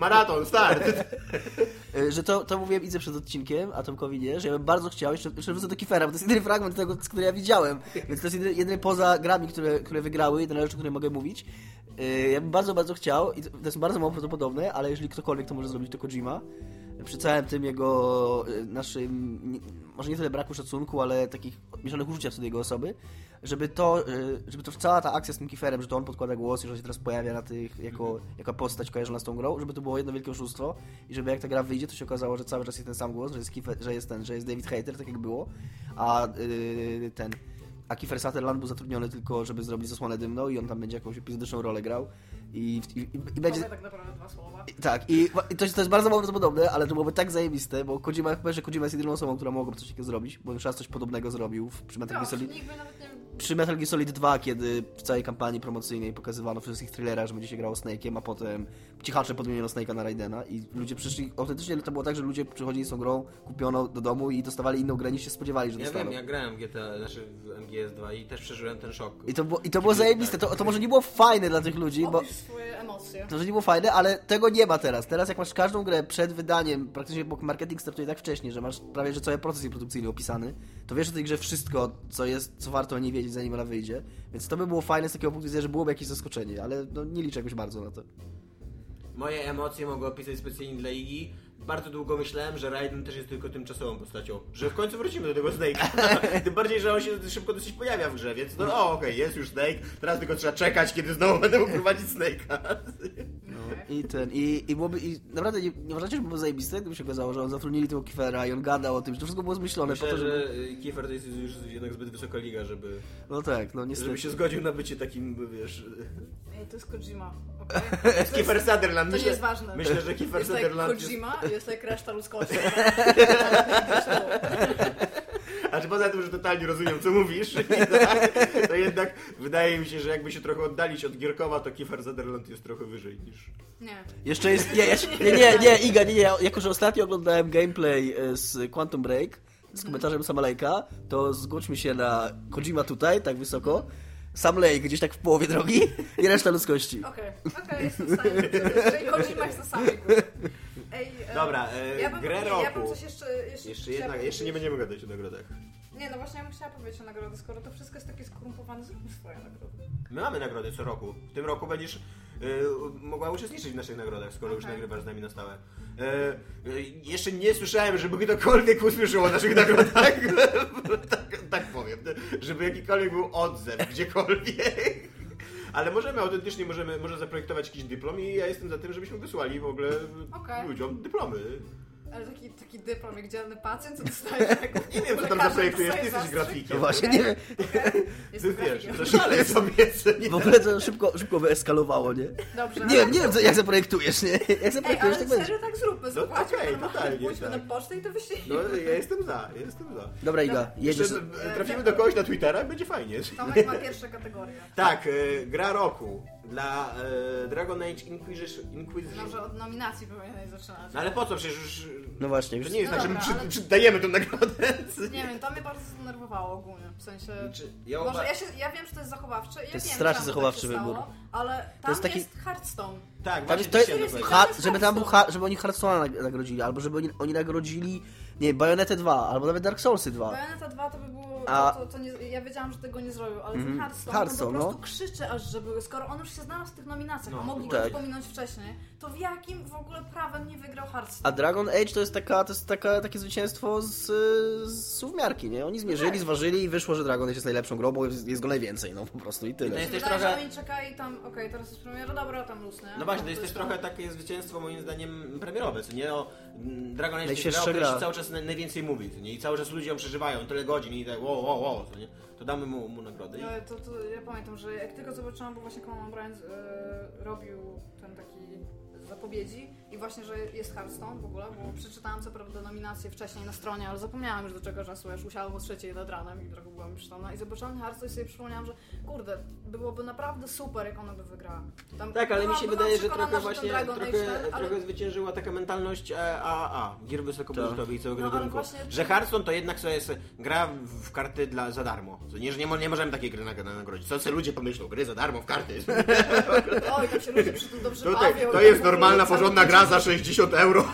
S4: Maraton, start!
S2: Yy, że to, to mówiłem Idze przed odcinkiem, a Tomkowi nie, że ja bym bardzo chciał, jeszcze, jeszcze wrócę do Kifera, bo to jest jedyny fragment tego, który ja widziałem, więc to jest jedyny, jedyny poza grami, które, które wygrały, jedyna rzecz, o której mogę mówić. Yy, ja bym bardzo, bardzo chciał, i to to jest bardzo mało prawdopodobne, ale jeżeli ktokolwiek to może zrobić, to Kojima. Przy całym tym jego yy, naszym, może nie tyle braku szacunku, ale takich mieszanych uczucia co do jego osoby, żeby to, yy, żeby to cała ta akcja z tym Kiferem, że to on podkłada głos i że on się teraz pojawia na tych, jako, jako postać kojarzona z tą grą, żeby to było jedno wielkie oszustwo i żeby jak ta gra wyjdzie, to się okazało, że cały czas jest ten sam głos, że jest, Kiefer, że jest ten, że jest David Hater, tak jak było, a yy, ten a Kiefer Sutherland był zatrudniony tylko, żeby zrobić zasłonę dymną i on tam będzie jakąś epizodyczną rolę grał i, i, i, będzie...
S3: Tak naprawdę dwa słowa.
S2: I- Tak, i, i to, jest- to jest bardzo mało prawdopodobne, ale to byłoby tak zajebiste, bo Kojima, chyba, że Kojima jest jedyną osobą, która mogłaby coś takiego zrobić, bo już raz coś podobnego zrobił w, przy Metal Gear Solid. Przy Metal Gear Solid 2, kiedy w całej kampanii promocyjnej pokazywano w wszystkich thrillerach, że będzie się grało Snake'iem, a potem cichacze podmieniono Snake'a na Raidena i ludzie przyszli, autentycznie to było tak, że ludzie przychodzili z tą grą kupioną do domu i dostawali inną grę niż się spodziewali, że
S4: Ja
S2: dostaną.
S4: wiem, ja grałem w GTA, znaczy w MGS2 i też przeżyłem ten szok.
S2: I to było, i to było zajebiste, to, to może nie było fajne dla tych ludzi, bo...
S3: Swoje emocje.
S2: To, że nie było fajne, ale tego nie ma teraz. Teraz jak masz każdą grę przed wydaniem, praktycznie bo marketing startuje tak wcześnie, że masz prawie że cały proces jej produkcyjny opisany, to wiesz o tej grze wszystko, co jest, co warto o niej wiedzieć, zanim ona wyjdzie. Więc to by było fajne z takiego punktu widzenia, że byłoby jakieś zaskoczenie, ale no, nie liczę jakoś bardzo na to.
S4: Moje emocje mogę opisać specjalnie dla Igi. Bardzo długo myślałem, że Raiden też jest tylko tymczasową postacią. Że w końcu wrócimy do tego Snake'a. Tym bardziej, że on się szybko dosyć pojawia w grze, więc no okej, jest już Snake. Teraz tylko trzeba czekać, kiedy znowu będę mógł prowadzić Snake'a.
S2: I ten, i, i byłoby, i naprawdę nie, nie uważacie, że by było zajebiste, gdyby się okazało, że on zatrudnili tego Kiefera i on gadał o tym, że to wszystko było zmyślone po
S4: Myślę,
S2: to, żeby...
S4: że y, Kiefer to jest już jednak zbyt wysoka liga, żeby,
S2: No tak, no niestety.
S4: żeby się zgodził na bycie takim, wiesz...
S3: Ej, to jest Kojima, okej?
S4: Z Kiefer Sutherland.
S3: To nie jest ważne.
S4: Myślę, że Kiefer
S3: Jest like
S4: Sutherland jest...
S3: Jest like reszta ludzkości.
S4: A czy poza tym, że totalnie rozumiem, co mówisz, to jednak wydaje mi się, że jakby się trochę oddalić od Gierkowa, to Kiefer Sutherland jest trochę wyżej niż...
S3: Nie.
S2: Jeszcze jest. Nie, jeszcze, nie, nie, nie, Iga, nie, nie. Jako, że ostatnio oglądałem gameplay e, z Quantum Break z komentarzem Sama Lake'a, to zgódźmy się na Kojima tutaj, tak wysoko. Sam Lake gdzieś tak w połowie drogi i reszta ludzkości.
S3: Okej, okej, jestem w stanie. Jeżeli Kojima jest na samej górze. Ej, e,
S4: Dobra, e,
S3: ja bym,
S4: grę
S3: nie. Ja bym coś jeszcze... Jeszcze,
S4: Jeszcze,
S3: chciała
S4: jednak, jeszcze nie
S3: powiedzieć.
S4: będziemy gadać o nagrodach.
S3: Nie, no właśnie ja bym chciała powiedzieć o nagrody, skoro to wszystko jest takie skorumpowane, zróbmy swoje nagrody.
S4: My mamy nagrody co roku. W tym roku będziesz y, mogła uczestniczyć w naszych nagrodach, skoro już
S3: Okej.
S4: nagrywasz z nami na stałe. Y, y, jeszcze nie słyszałem, żeby ktokolwiek usłyszał o naszych nagrodach. tak, tak powiem. Żeby jakikolwiek był odzew gdziekolwiek. Ale możemy autentycznie, możemy, może zaprojektować jakiś dyplom i ja jestem za tym, żebyśmy wysłali w ogóle
S3: Okej.
S4: ludziom dyplomy.
S3: Ale taki, taki dyplom, jak dzielny pacjent, co dostaje
S4: Nie wiem, co tam zaprojektujesz, ty jesteś grafikiem.
S2: No właśnie, nie wiem.
S4: Ty
S3: Jestem
S4: wiesz, sobie. nie?
S2: W ogóle to szybko, szybko wyeskalowało, nie?
S3: Dobrze.
S2: Nie wiem, nie wiem, co, jak zaprojektujesz, nie? Jak
S3: Ej,
S2: zaprojektujesz,
S3: ale
S2: tak będzie.
S3: serio tak zróbmy.
S4: No
S3: Zapłaćmy
S4: okej,
S3: normalnie,
S4: totalnie,
S3: pójdźmy
S4: tak.
S3: na pocztę i to wyślijmy.
S4: No, ja jestem za, ja jestem za.
S2: Dobra, Iga, jedziesz.
S4: E, trafimy do kogoś na Twittera, będzie fajnie.
S3: Tomek ma pierwsze kategorie.
S4: Tak, e, gra roku dla e, Dragon Age Inquisition. Inquisition.
S3: Może od nominacji powinieneś zaczynać.
S4: No ale po co? Przecież już...
S2: No właśnie,
S4: To
S2: już
S4: nie jest
S3: No
S4: tak, że my
S3: dobra,
S4: przy,
S3: ale-
S4: przydajemy tę nagrodę.
S3: Nie wiem, to mnie bardzo zdenerwowało ogólnie. W sensie.
S4: Znaczy, ja
S3: Może ja, się, ja wiem, że to jest zachowawcze. Ja
S2: jest
S3: wiem,
S2: strasznie zachowawczy
S3: tak
S2: wybór.
S3: Stało, ale tam
S2: jest
S3: jest,
S2: taki-
S3: Hearthstone.
S4: Tak,
S2: Tam
S4: właśnie
S2: jest, to jest,
S4: powiedzieć.
S2: ha, żeby tam był, ha, żeby oni Hearthstone'a nag- nagrodzili, albo żeby oni, oni nagrodzili, nie wiem, Bayonetę 2, albo nawet Dark Soulsy 2.
S3: Bayonetta 2 to by było.
S2: A-
S3: To, to nie, ja wiedziałam, że tego nie zrobił, ale
S2: Mhm.
S3: ten Hearthstone,
S2: Hearthstone,
S3: on po prostu
S2: no.
S3: krzyczy aż, żeby. Skoro on już się znalazł w tych nominacjach,
S4: No,
S3: a mogli
S2: tak.
S3: go pominąć wcześniej, to w jakim w ogóle prawem nie wygrał
S2: A
S3: Hearthstone?
S2: Dragon Age to jest, taka, to jest taka, takie zwycięstwo z, z suwmiarki, nie? Oni zmierzyli,
S3: tak.
S2: zważyli i wyszło, że Dragon Age jest najlepszą grą, bo jest, jest go najwięcej, no po prostu i
S4: To
S2: tyle.
S4: jest
S3: się
S4: też
S3: wydaje,
S4: trochę-
S3: że oni czekali tam, okej, teraz jest premiera, dobra, tam luz, nie?
S4: No właśnie, to jest
S3: To
S4: też trochę takie zwycięstwo moim zdaniem premierowe, co nie? O, mm, Dragon Age jest gra, o której
S2: gra.
S4: się cały czas naj- najwięcej mówi, nie? I cały czas ludzie ją przeżywają, tyle godzin i tak wow, wow, wow, co nie? To damy mu, mu nagrodę.
S3: Ale to, to ja pamiętam, że jak tylko zobaczyłam, bo właśnie Conan O'Brien e, robił ten taki zapowiedzi i właśnie, że jest Hearthstone w ogóle, bo przeczytałam co prawda nominacje wcześniej na stronie, ale zapomniałam już do czego czasu, ja już usiadłam o trzeciej nad ranem i trochę byłam przytomna i zobaczyłam Hearthstone i sobie przypomniałam, że kurde, byłoby naprawdę super, jak ona by wygrała. Tam
S4: Tak, ale mi się wydaje, że trochę właśnie trochę,
S3: ten, ale-
S4: trochę zwyciężyła taka mentalność e, AAA, gier wysokobudżetowych i całego
S3: No, ale
S4: rynku.
S3: właśnie-
S4: Że Hearthstone to jednak sobie jest gra w karty dla, za darmo. Co Nie, że nie, nie możemy takiej gry nag- nagrodzić. Co sobie ludzie pomyślą? Gry za darmo w karty.
S3: Oj, tam się ludzie przy tym dobrze
S4: Tutaj,
S3: bawią.
S4: to
S3: i
S4: jest normalna, porządna
S3: tydzień
S4: gra za 60 euro.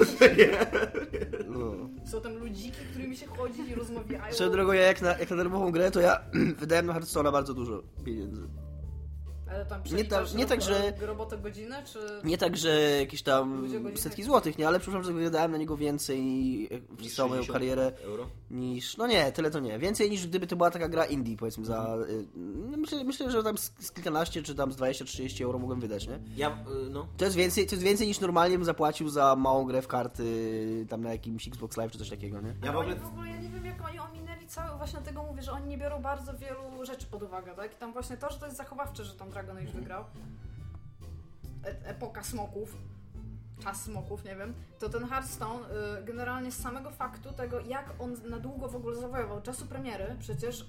S2: No.
S3: Są tam ludziki, którymi się chodzi i rozmawiają.
S2: Swoją drogą, ja jak na, jak na darmową grę, to ja wydałem na Hearthstone'a bardzo dużo pieniędzy.
S3: Ale tam
S2: Nie tak-
S3: przeliczasz
S2: nie tak, że-
S3: robotę godziny, czy...
S2: Nie tak, że jakieś tam setki złotych, nie, ale przypuszczam, że wydałem na niego więcej w całą moją
S4: 60
S2: karierę
S4: euro.
S2: niż, no nie, tyle to nie, więcej niż gdyby to była taka gra indie, powiedzmy za, y, no myślę, myślę, że tam z, z kilkanaście czy tam z 20-30 euro mogłem wydać, nie?
S4: Ja, y, no.
S2: To jest więcej, to jest więcej niż normalnie bym zapłacił za małą grę w karty tam na jakimś Xbox Live czy coś takiego, nie?
S4: Ja w ogóle...
S3: W ogóle, ja nie wiem jak oni cały, właśnie dlatego mówię, że oni nie biorą bardzo wielu rzeczy pod uwagę, tak? I tam właśnie to, że to jest zachowawcze, że tam Dragon Age wygrał. E epoka smoków. Czas smoków, nie wiem. To ten Hearthstone y, generalnie z samego faktu tego, jak on na długo w ogóle zawojował, czasu premiery przecież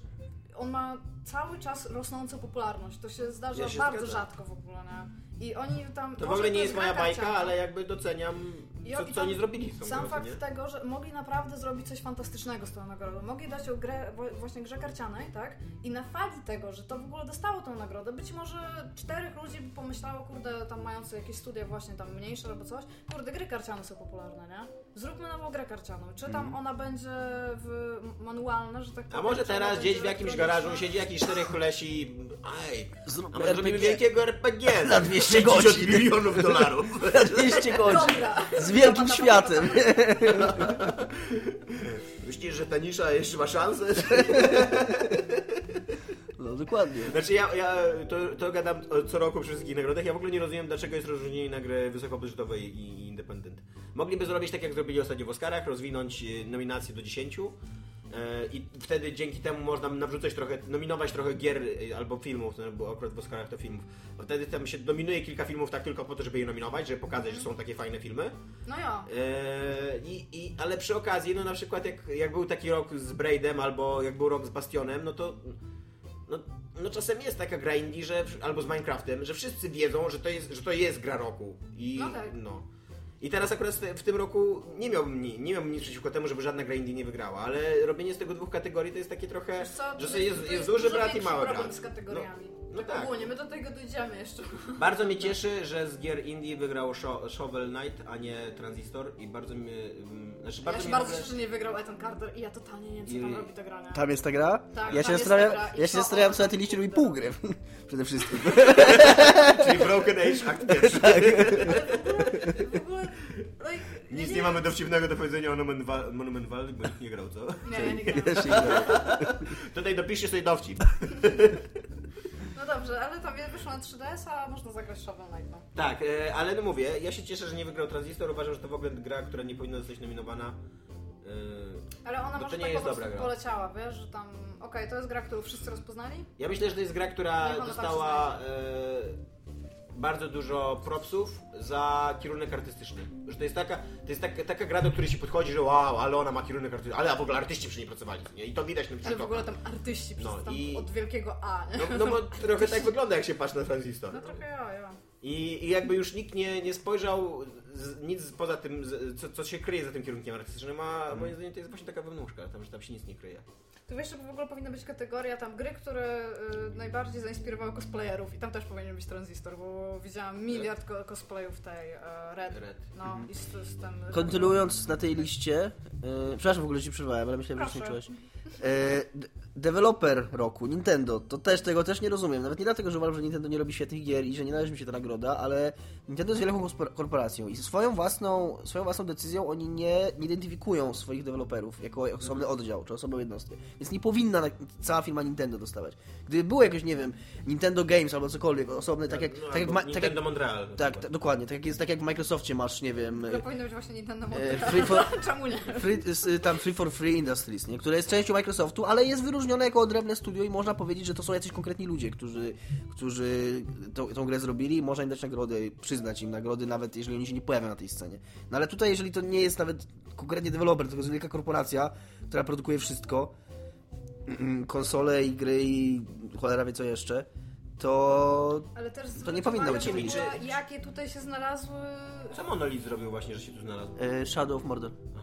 S3: on ma cały czas rosnącą popularność. To się zdarza
S4: Ja się
S3: bardzo rzadko w ogóle, nie? I oni tam...
S4: To w ogóle nie jest moja bajka, ale jakby doceniam,
S3: I-
S4: co,
S3: i
S4: co oni zrobili
S3: Sam fakt
S4: nie?
S3: tego, że mogli naprawdę zrobić coś fantastycznego z tą nagrodą. Mogli dać ją grę, właśnie grze karcianej, tak? I na fali tego, że to w ogóle dostało tą nagrodę, być może czterech ludzi by pomyślało, kurde, tam mający jakieś studia właśnie tam mniejsze albo coś, kurde, gry karciane są popularne, nie? Zróbmy nową grę karcianą. Czy tam ona będzie w manualna, że tak powiem?
S4: A może teraz gdzieś w jakimś garażu siedzi jakiś czterech kolesi i... Aj,
S2: Zrób
S4: a
S2: RPG.
S4: wielkiego RPG
S2: Za 200
S4: 50
S2: godzin.
S4: milionów dolarów.
S2: 200 godzin. Z wielkim światem.
S4: Myślisz, że ta nisza jeszcze ma szansę?
S2: No dokładnie.
S4: Znaczy ja, ja to, to gadam o- co roku przy wszystkich nagrodach. Ja w ogóle nie rozumiem, dlaczego jest rozróżnienie na gry wysokobudżetowe i i independent. Mogliby zrobić tak, jak zrobili ostatnio w Oscarach, rozwinąć e, nominacje do 10 e, i wtedy dzięki temu można nawrzucać trochę, nominować trochę gier e, albo filmów, no, bo akurat w Oscarach to filmów. Wtedy tam się dominuje kilka filmów tak tylko po to, żeby je nominować, żeby pokazać, że są takie fajne filmy.
S3: No ja.
S4: E, i, i, ale przy okazji, no na przykład jak, jak był taki rok z Braidem albo jak był rok z Bastionem, no to no, no czasem jest taka gra indie, że, albo z Minecraftem, że wszyscy wiedzą, że to jest, że to jest gra roku. I,
S3: No tak.
S4: no. I teraz akurat w tym roku nie miałbym, ni- nie miałbym nic przeciwko temu, żeby żadna gra indie nie wygrała, ale robienie z tego dwóch kategorii to jest takie trochę,
S3: co,
S4: że jest,
S3: to
S4: jest duży brat i
S3: problem
S4: gra.
S3: z kategoriami.
S4: No, no
S3: tak,
S4: tak.
S3: ogólnie, my do tego dojdziemy jeszcze.
S4: Bardzo mnie cieszy, że z gier indie wygrał Sho- Shovel Knight, a nie Transistor i bardzo mnie... Znaczy
S3: Ja się bardzo cieszę, że nie wygrał Ethan Carter i ja totalnie nie wiem, co tam robi ta gra, nie?
S2: Tam jest ta gra?
S3: Tak,
S2: ja
S3: tam
S2: się
S3: jest
S2: zastanawiam,
S3: ta gra. I
S2: ja się zastanawiam, co na tej liście robi pół gry. Przede wszystkim.
S4: Czyli Broken Age, akt pierwszy.
S3: W ogóle...
S4: Nic nie mamy dowcipnego do powiedzenia o Monument Val- Monument Valley, bo nikt nie grał, co?
S3: Nie, nie grałam.
S2: Też nie gra.
S4: Tutaj dopiszcie sobie dowcip.
S3: No dobrze, ale tam wyszło na 3DS, a można zagrać Shovel Knight, no.
S4: Tak, e, ale no mówię, ja się cieszę, że nie wygrał Transistor, uważam, że to w ogóle gra, która nie powinna zostać nominowana. E,
S3: Ale ona
S4: Bo
S3: może
S4: to nie
S3: tak
S4: jest
S3: po prostu
S4: dobra gra.
S3: poleciała, wiesz, że tam... Okej, to jest gra, którą wszyscy rozpoznali?
S4: Ja myślę, że to jest gra, która
S3: Niech ona tam
S4: dostała e, bardzo dużo propsów za kierunek artystyczny. Że to jest taka, to jest taka, taka gra, do której się podchodzi, że wow, ale ona ma kierunek artystyczny, ale a w ogóle artyści przy niej pracowali, nie? I to widać na
S3: Że w ogóle tam artyści,
S4: No
S3: tam
S4: i-
S3: od wielkiego A, nie?
S4: No, no bo trochę tak wygląda, jak się patrzy na Transistor.
S3: No trochę ja, ja.
S4: I, I jakby już nikt nie, nie spojrzał z, nic poza tym, z, co, co się kryje za tym kierunkiem artystycznym, a moim zdaniem to jest właśnie taka wewnążka, tam, że tam się nic nie kryje.
S3: Tu jeszcze w ogóle powinna być kategoria tam gry, które y, najbardziej zainspirowały cosplayerów i tam też powinien być tranzystor, bo widziałam miliard ko cosplayów tej e, Red.
S4: Red.
S3: No i z, z tym...
S2: Kontynuując na tej liście, e, przepraszam w ogóle, że ci przerwałem, ale myślałem, że już nie czułeś. Deweloper roku, Nintendo, to też tego też nie rozumiem. Nawet nie dlatego, że uważam, że Nintendo nie robi świetnych gier i że nie należy mi się ta nagroda, ale Nintendo jest wielką korporacją i swoją własną, swoją własną decyzją oni nie, nie identyfikują swoich deweloperów jako osobny oddział czy osobną jednostkę. Więc nie powinna na- cała firma Nintendo dostawać. Gdyby było jakieś, nie wiem, Nintendo Games albo cokolwiek osobne, tak jak,
S4: no,
S2: tak jak, tak jak
S4: Nintendo Montreal. na
S2: tak, tak, dokładnie, tak jak, jest, tak jak w Microsoftie masz, nie wiem,
S3: To powinno być właśnie Nintendo
S2: e,
S3: Montreal.
S2: free for,
S3: Czemu nie?
S2: free, tam Free for Free Industries, nie? które jest częścią Microsoftu, ale jest wyróżnione jako odrębne studio i można powiedzieć, że to są jacyś konkretni ludzie, którzy, którzy tą, tą grę zrobili i można im dać nagrody, przyznać im nagrody, nawet jeżeli oni się nie pojawią na tej scenie. No ale tutaj, jeżeli to nie jest nawet konkretnie deweloper, tylko jest wielka korporacja, która produkuje wszystko, konsole i gry i cholera wie co jeszcze, to
S3: Ale też
S2: To nie powinno być
S3: jakie tutaj się znalazły...
S4: Co Monolith zrobił właśnie, że się tu znalazł?
S2: e, Shadow of Mordor.
S4: Aha.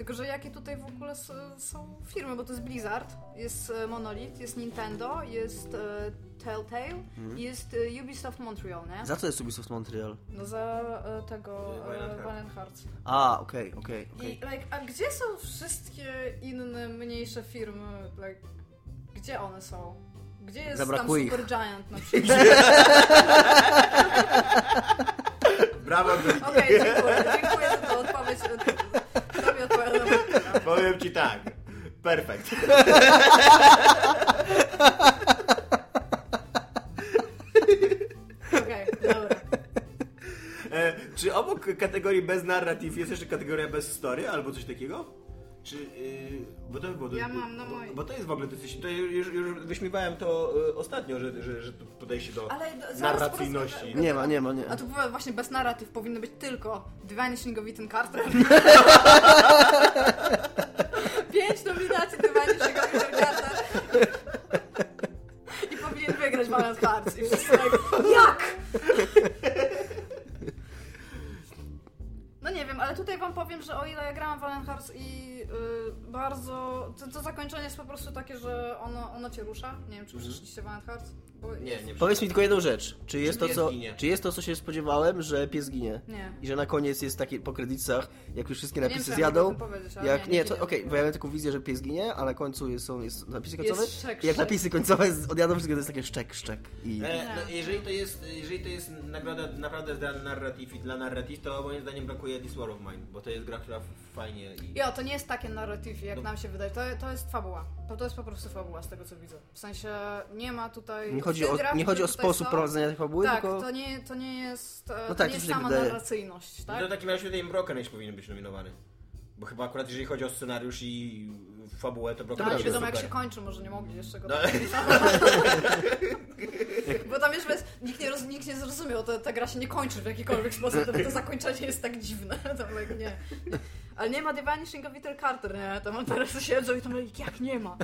S3: Tylko, że jakie tutaj w ogóle są firmy, bo to jest Blizzard, jest e, Monolith, jest Nintendo, jest e, Telltale,
S2: Mhm.
S3: jest e, Ubisoft Montreal, nie?
S2: Za co jest Ubisoft Montreal?
S3: No za e, tego e,
S4: Hearts.
S3: Valiant Hearts.
S2: A, okej, okej,
S3: I
S2: okej.
S3: like, a gdzie są wszystkie inne, mniejsze firmy? Like, gdzie one są? Gdzie jest
S2: Zabrakuje
S3: tam
S2: ich.
S3: Super Giant na przykład?
S4: Brawo,
S3: Okej, dziękuję. Dziękuję za tę odpowiedź.
S4: Powiem ci tak. Perfekt.
S3: Okej, dobra.
S4: E, czy obok kategorii bez narrative jest jeszcze kategoria bez story albo coś takiego? Czy, yy, bo to by było,
S3: Ja mam na
S4: bo,
S3: mojej.
S4: bo to jest w ogóle dosyć, to już, już wyśmiewałem to e, ostatnio, że, że, że to podejście do
S3: Ale do- zaraz
S4: narracyjności.
S2: Nie ma, nie ma, nie.
S3: A tu była właśnie bez narratyw powinno być tylko of Ethan Carter. Pięć nominacji of Ethan Carter. I powinien wygrać Valiant Hearts. I wszyscy tak, jak? No nie wiem, ale tutaj wam powiem, że o ile ja grałam w Hearts i y, bardzo... To, to zakończenie jest po prostu takie, że ono, ono cię rusza. Nie wiem, czy przeszliście Valiant Hearts? Bo
S4: Nie,
S3: jest-
S4: nie
S2: Powiedz mi tylko jedną rzecz. Czy jest, to, co,
S4: ginie?
S2: czy jest to, co się spodziewałem, że pies ginie?
S3: Nie.
S2: I że na koniec jest takie po kredytach, jak już wszystkie
S3: Nie wiem,
S2: napisy
S3: ja mogę
S2: zjadą. Jak,
S3: nie,
S2: nie,
S3: nie
S2: to okej, bo ja miałem taką wizję, że pies ginie, a na końcu jest, są jest napisy końcowe.
S3: Jest szczek,
S2: I jak napisy końcowe odjadą wszystkie, to jest takie szczek, szczek. I...
S4: E, no,
S3: Nie.
S4: jeżeli, to jest, jeżeli to jest nagroda naprawdę dla narrative i dla narrative, to moim zdaniem brakuje This War of Mine, bo to jest gra, która fajnie i...
S3: Jo, to nie jest takie jak
S4: No.
S3: nam się wydaje. To, to jest fabuła. To, to jest po prostu fabuła, z tego co widzę. W sensie nie ma tutaj.
S2: Nie chodzi o, nie chodzi o sposób
S3: są-
S2: prowadzenia tej fabuły,
S3: Tak,
S2: tylko...
S3: to, nie, to nie jest. e,
S2: No
S3: to
S2: tak,
S3: nie jest sama
S2: wydaje.
S3: narracyjność, tak?
S4: No to w takim razie tutaj Broken Age powinien być nominowany. Bo chyba akurat jeżeli chodzi o scenariusz i fabułę, to
S3: nie
S4: jest
S3: wiadomo jak się kończy, może nie mogli jeszcze go
S4: No.
S3: tak Bo tam wiesz, nikt nie, roz, nikt nie zrozumiał, to, ta gra się nie kończy w jakikolwiek sposób, to, to zakończenie jest tak dziwne. Tam, like, nie. Ale nie ma of Peter Carter, nie? Tam teraz siedzą i tam jak nie ma?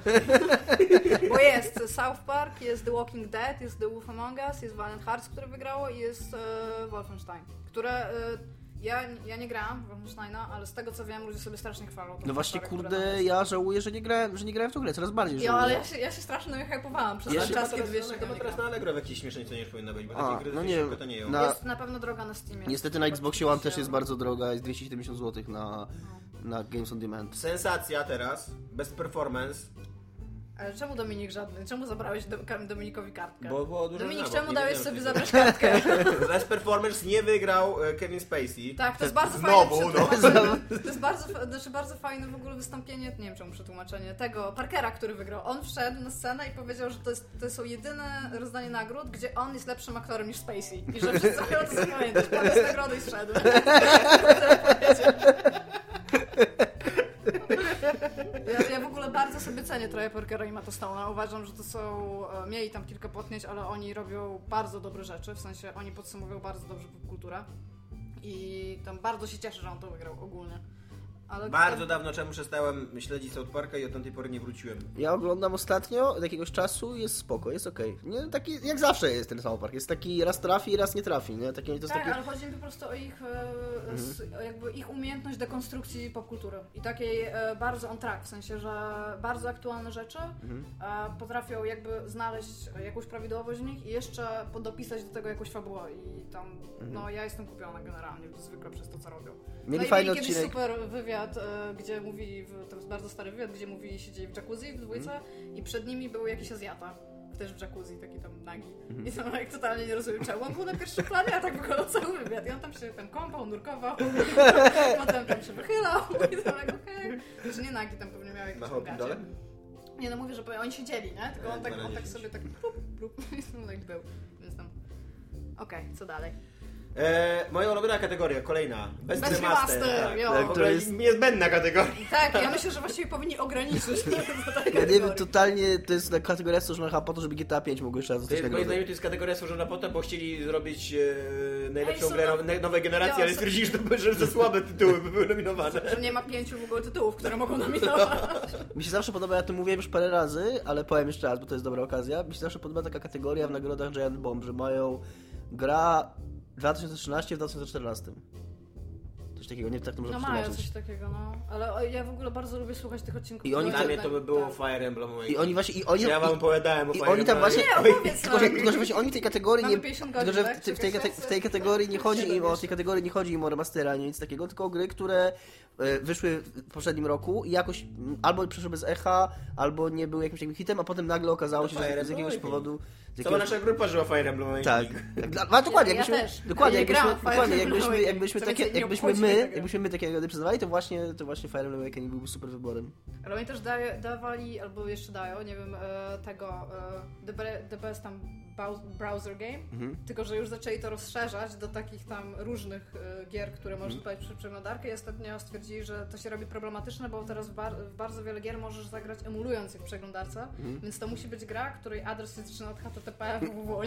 S3: Bo jest South Park, jest The Walking Dead, jest The Wolf Among Us, jest Valiant Hearts, które wygrało i jest e, Wolfenstein, które... E, ja, ja nie grałam w Wolfensteina, ale z tego co wiem, ludzie sobie strasznie chwalą.
S2: No właśnie, kurde, ja żałuję, że nie grałem, że nie grałem w tą grę, coraz bardziej
S3: Ja,
S2: żałuję.
S3: ale ja się, ja się strasznie hypowałam przez
S2: Ja
S3: ten czas, kiedy
S4: teraz,
S3: jeszcze
S4: chyba teraz na Allegro w jakiejś śmiesznej cenie powinna być, bo
S2: A,
S4: takie gry
S2: no
S4: no
S2: nie wiem.
S4: to nie ją.
S2: Na-
S3: Jest na pewno droga na Steamie.
S2: Niestety na Xboxie One też jest bardzo droga, jest 270 zł na, na Games on Demand.
S4: Sensacja teraz, bez performance,
S3: Ale czemu Dominik żadny? Czemu zabrałeś do, Dominikowi kartkę?
S4: bo było dużo
S3: Dominik, czemu dałeś sobie zabrać kartkę?
S4: Bez performance nie wygrał e, Kevin Spacey.
S3: Tak, to jest bardzo
S4: Znowu,
S3: fajne
S4: no.
S3: To jest bardzo, znaczy bardzo fajne w ogóle wystąpienie, nie wiem czemu przetłumaczenie, tego Parkera, który wygrał. On wszedł na scenę i powiedział, że to, jest, to są jedyne rozdanie nagród, gdzie on jest lepszym aktorem niż Spacey. I że wszyscy mają to zapamiętać. Podniósł nagrodę i zszedł. Ja, ja w ogóle bardzo sobie cenię trochę Parkera i Matta Stone'a. Uważam, że to są... e, Mieli tam kilka potnieć, ale oni robią bardzo dobre rzeczy. W sensie oni podsumowują bardzo dobrze popkulturę. I tam bardzo się cieszę, że on to wygrał ogólnie. Ale
S4: Bardzo dawno temu przestałem śledzić South Parka i od tamtej pory nie wróciłem.
S2: Ja oglądam ostatnio, od jakiegoś czasu, jest spoko, jest okej. Nie, taki, jak zawsze jest ten South Park, jest taki raz trafi, raz nie trafi, nie? Taki, to jest
S3: Tak,
S2: taki...
S3: ale chodzi mi po prostu o ich, e, s, jakby ich umiejętność dekonstrukcji popkultury i takiej e, bardzo on track, w sensie, że bardzo aktualne rzeczy e, potrafią jakby znaleźć jakąś prawidłowość w nich i jeszcze dopisać do tego jakąś fabułę i tam, no ja jestem kupiona generalnie, zwykle przez to, co robią.
S2: Mieli
S3: no i
S2: fajny
S3: mieli kiedyś
S2: odcinek.
S3: super wywiad, e, gdzie mówili, to jest bardzo stary wywiad, gdzie mówili, siedzieli w jacuzzi w dwójce i przed nimi był jakiś Azjata. Też w jacuzzi, taki tam nagi. I to jak totalnie nie rozumiem czemu. On był na pierwszym planie, a tak wyglądał cały wywiad. I on tam się tam kąpał, nurkował, potem tam się wychylał i to tak okej. Że nie nagi, tam pewnie miał jakieś gacie.
S4: pindolem?
S3: Nie no mówię, że oni siedzieli, nie? Tylko on
S4: E,
S3: tak,
S4: dwa na
S3: on tak sobie tak plup, plup i tam tak był. Więc tam... Okej, co dalej?
S4: E, moja ulubiona kategoria, kolejna. Best,
S3: Best
S4: remaster.
S3: remaster,
S4: tak.
S2: To jest-
S4: niezbędna kategoria.
S3: Tak, ja myślę, że właściwie powinni ograniczyć
S2: Ja nie wiem, totalnie to jest ta kategoria stworzona po to, żeby GTA 5 mogło jeszcze raz zostać
S4: jest, moim zdaniem to jest kategoria stworzona po to, bo chcieli zrobić e, najlepszą
S3: Ej,
S4: grę now- nowej generacji,
S3: Ja,
S4: ale stwierdzili, że, to, że za słabe tytuły by były nominowane.
S3: Że nie ma pięciu w ogóle tytułów, które mogą nominować.
S2: Mi się zawsze podoba, ja to mówiłem już parę razy, ale powiem jeszcze raz, bo to jest dobra okazja. Mi się zawsze podoba taka kategoria w nagrodach Giant Bomb, że mają gra 2013 w 2014. Coś takiego, nie wiem, tak to można
S3: No mają
S2: przetłumaczyć.
S3: coś takiego, no. Ale ja w ogóle bardzo lubię słuchać tych odcinków.
S2: I oni
S4: Dla mnie to by było
S3: tak.
S4: Fire Emblem.
S2: I oni właśnie, i oni,
S4: ja wam
S2: i,
S4: opowiadałem o
S2: i
S4: Fire
S2: oni tam
S4: Emblem
S2: właśnie,
S3: Nie, opowiedz
S2: tylko, że,
S3: nam.
S2: tylko że właśnie oni w tej kategorii
S3: Mamy
S2: nie,
S3: 50
S2: tylko, że
S3: godzin,
S2: w, w,
S3: tak?
S2: tej, kate- w tej kategorii nie chodzi im o, w tej kategorii nie chodzi im o remastery ani nic takiego, tylko o gry, które e, wyszły w poprzednim roku i jakoś albo przeszły bez echa, albo nie były jakimś takim hitem, a potem nagle okazało się,
S4: Fire
S2: że z jakiegoś powodu...
S4: Cała
S2: jakiegoś,
S4: nasza grupa żyła Fire Emblem
S2: tak. A dokładnie,
S3: Ja- ja
S2: jakbyśmy, dokładnie,
S3: Ja nie
S2: jakbyśmy, dokładnie, jakbyśmy, jakbyśmy, takie, jakbyśmy my, jakbyśmy my takie nagrody przyznawali, to właśnie, to właśnie Fire Emblem Awakening byłby super wyborem.
S3: Ale oni też daje, dawali, albo jeszcze dają, nie wiem, e, tego e, the, Be- the Best tam Browser Game,
S2: Mhm.
S3: tylko że już zaczęli to rozszerzać do takich tam różnych e, gier, które
S2: Mhm.
S3: możesz odpalić przez przeglądarkę i ostatnio stwierdzili, że to się robi problematyczne, bo teraz bar- w bardzo wiele gier możesz zagrać emulując je w przeglądarce,
S2: Mhm.
S3: więc to musi być gra, której adres się zaczyna od HTTP www.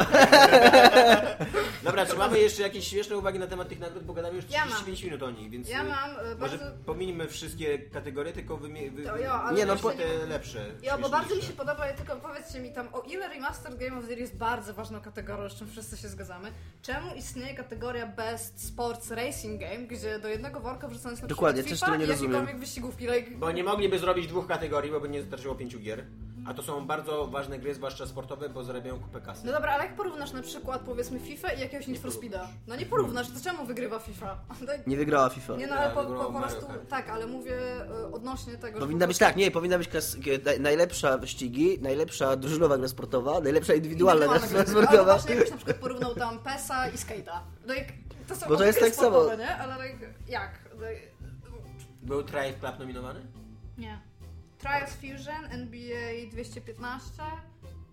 S4: Dobra, czy mamy jeszcze jakieś śmieszne uwagi na temat tych nagród, bo gadamy już
S3: Ja mam.
S4: 35 minut o nich, więc
S3: Ja
S4: y,
S3: mam e,
S4: może
S3: bardzo...
S4: pominimy wszystkie kategorie, tylko wymie- wy,
S3: jo,
S2: Nie, no, po-
S4: te lepsze.
S3: Ja, bo bardzo mi się podoba, tylko powiedzcie mi tam, o ile Remastered Game of the Year jest bardzo ważną kategorią, z czym wszyscy się zgadzamy, czemu istnieje kategoria Best Sports Racing Game, gdzie do jednego worka wrzucony jest na
S2: Dokładnie,
S3: FIFA
S2: nie
S3: i jakiekolwiek
S2: rozumiem.
S3: wyścigówki, like,
S4: Bo nie mogliby zrobić dwóch kategorii, bo by nie starczyło pięciu gier. A to są bardzo ważne gry, zwłaszcza sportowe, bo zarabiają kupę kasy.
S3: No dobra, ale jak porównasz na przykład powiedzmy FIFA i jakiegoś Need for Speeda? No nie porównasz, to czemu wygrywa FIFA?
S2: Nie wygrała FIFA.
S3: Nie no, ale po, po, po prostu, tak, ale mówię e, odnośnie tego,
S2: Powinna
S3: że
S2: być tak, nie, powinna być klas, najlepsza wyścigi, najlepsza drużynowa gra sportowa, najlepsza indywidualna gra
S3: Indywidualna gra. Ale
S2: sportowa.
S3: właśnie jakbyś na przykład porównał tam PESa i Skate'a. No jak, to są
S2: Bo to jest
S3: gry
S2: tak samo.
S3: sportowe, nie? Ale like, jak? Like,
S4: Był Triumph Club nominowany?
S3: Nie. Trials Fusion, NBA 215,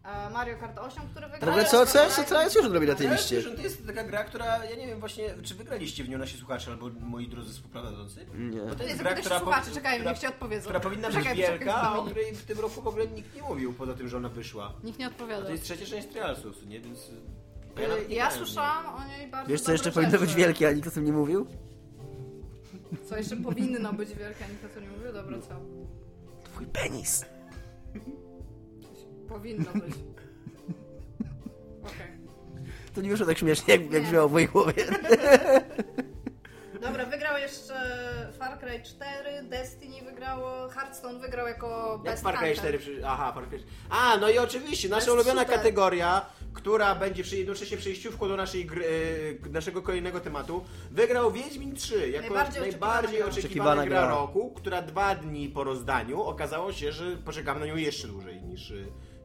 S3: e, Mario Kart 8, który
S2: W
S3: wygrał.
S2: ogóle co, co, co Trials już robi na tej
S4: Ale
S2: liście?
S4: wiesz, to jest taka gra, która, ja nie wiem właśnie, czy wygraliście w nią nasi słuchacze albo moi drodzy współprowadzący?
S2: Nie.
S4: Bo to
S3: Nie,
S4: jest
S3: zapytaj
S4: gra,
S3: się
S4: która,
S3: słuchaczy, czekaj,
S4: która,
S3: niech ci odpowiedzą.
S4: która powinna być
S3: Czekaj,
S4: wielka, a o której w tym roku w ogóle nikt nie mówił, poza tym, że ona wyszła.
S3: Nikt nie
S4: A
S3: odpowiada.
S4: to jest trzecia część Trialsów, nie? Więc... Nawet nie
S3: Ja
S4: grałem w nią.
S3: słyszałam o niej bardzo
S2: Wiesz co
S3: dobre
S2: jeszcze powinno
S3: rzeczy.
S2: być wielkie, a nikt o tym nie mówił?
S3: Co jeszcze powinno być wielkie, a nikt o tym nie mówił? Dobra, co?
S2: Twój penis.
S3: Powinno być. Okej.
S2: To nie wyszło tak śmiesznie, jak, jak brzmiało w mojej głowie.
S3: Dobra, wygrał jeszcze Far Cry 4, Destiny wygrało, Hearthstone wygrał jako
S4: Jak
S3: Best
S4: Far Cry
S3: Anthem.
S4: 4 przy... Aha, Far Cry... A, no i oczywiście, nasza
S3: To jest
S4: ulubiona
S3: super.
S4: kategoria, która będzie przy jednocześnie przejściówką do naszej gry, e, naszego kolejnego tematu, wygrał Wiedźmin 3 jako
S3: Najbardziej
S4: najbardziej,
S3: oczekiwana gra.
S4: oczekiwana,
S2: Oczekiwana
S4: gra
S2: gra.
S4: roku, która dwa dni po rozdaniu okazało się, że poczekamy na nią jeszcze dłużej niż, e,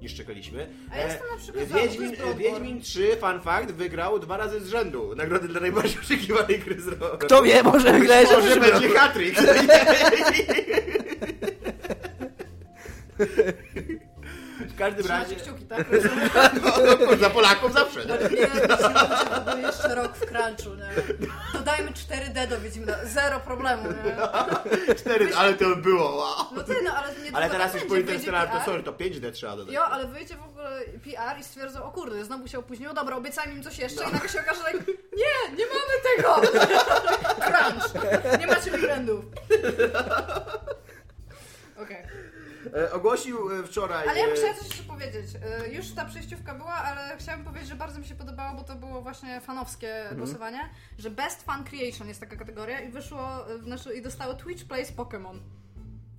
S4: niż czekaliśmy.
S3: A ja jestem na przykład za,
S4: Wiedźmin. Wiedźmin 3, fun fact, wygrał dwa razy z rzędu nagrody dla najbardziej oczekiwanej gry z roku.
S2: Kto wie, może wygrać
S4: Może będzie hat-trick. W każdym razie...
S3: Kciuki, tak?
S4: No, Za Polaków zawsze, nie?
S3: Nie, nie, jeszcze rok w crunchu, nie? Dodajmy 4D do Wiedźmina, zero problemu, nie?
S4: Cztery, ale to było, wow.
S3: No ty, no ale nie
S4: Ale
S3: tylko
S4: teraz
S3: tak
S4: już po Interstellar to sorry, to 5D trzeba dodać.
S3: Jo, ale wyjdzie w ogóle PR i stwierdzą, o kurde, znowu się opóźniło, dobra, obiecajmy im coś jeszcze i nagle się okaże, że nie, nie mamy tego! crunch. Nie macie weekendów. Okej.
S4: E, ogłosił e, wczoraj...
S3: Ale ja bym
S4: e,
S3: chciała coś jeszcze powiedzieć. Już ta przejściówka była, ale chciałam powiedzieć, że bardzo mi się podobało, bo to było właśnie fanowskie
S2: Mhm.
S3: głosowanie, że Best Fan Creation jest taka kategoria i wyszło, znaczy, i dostało Twitch Plays Pokémon.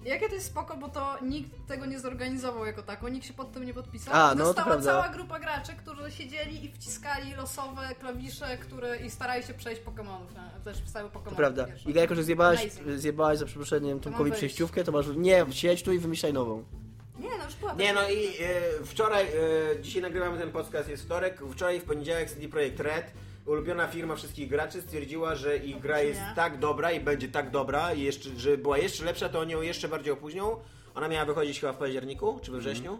S3: I Jakie to jest spoko, bo to nikt tego nie zorganizował jako tako, nikt się pod tym nie podpisał.
S2: A, no, prawda.
S3: cała grupa graczy, którzy siedzieli i wciskali losowe klawisze, które i starali się przejść Pokémonów, nie? też wstały Pokémon.
S2: To prawda. Iga, jako że zjebałaś,
S3: Amazing.
S2: zjebałaś za przeproszeniem Tomkowi przejściówkę, to masz... Nie, siedź tu i wymyślaj nową.
S3: Nie, no już była.
S4: Nie no i e, wczoraj, e, dzisiaj nagrywamy ten podcast, jest wtorek, wczoraj w poniedziałek CD Projekt Red, ulubiona firma wszystkich graczy, stwierdziła, że ich gra jest tak dobra i będzie tak dobra, i jeszcze, że była jeszcze lepsza, to oni ją jeszcze bardziej opóźnią. Ona miała wychodzić chyba w październiku, czy we wrześniu.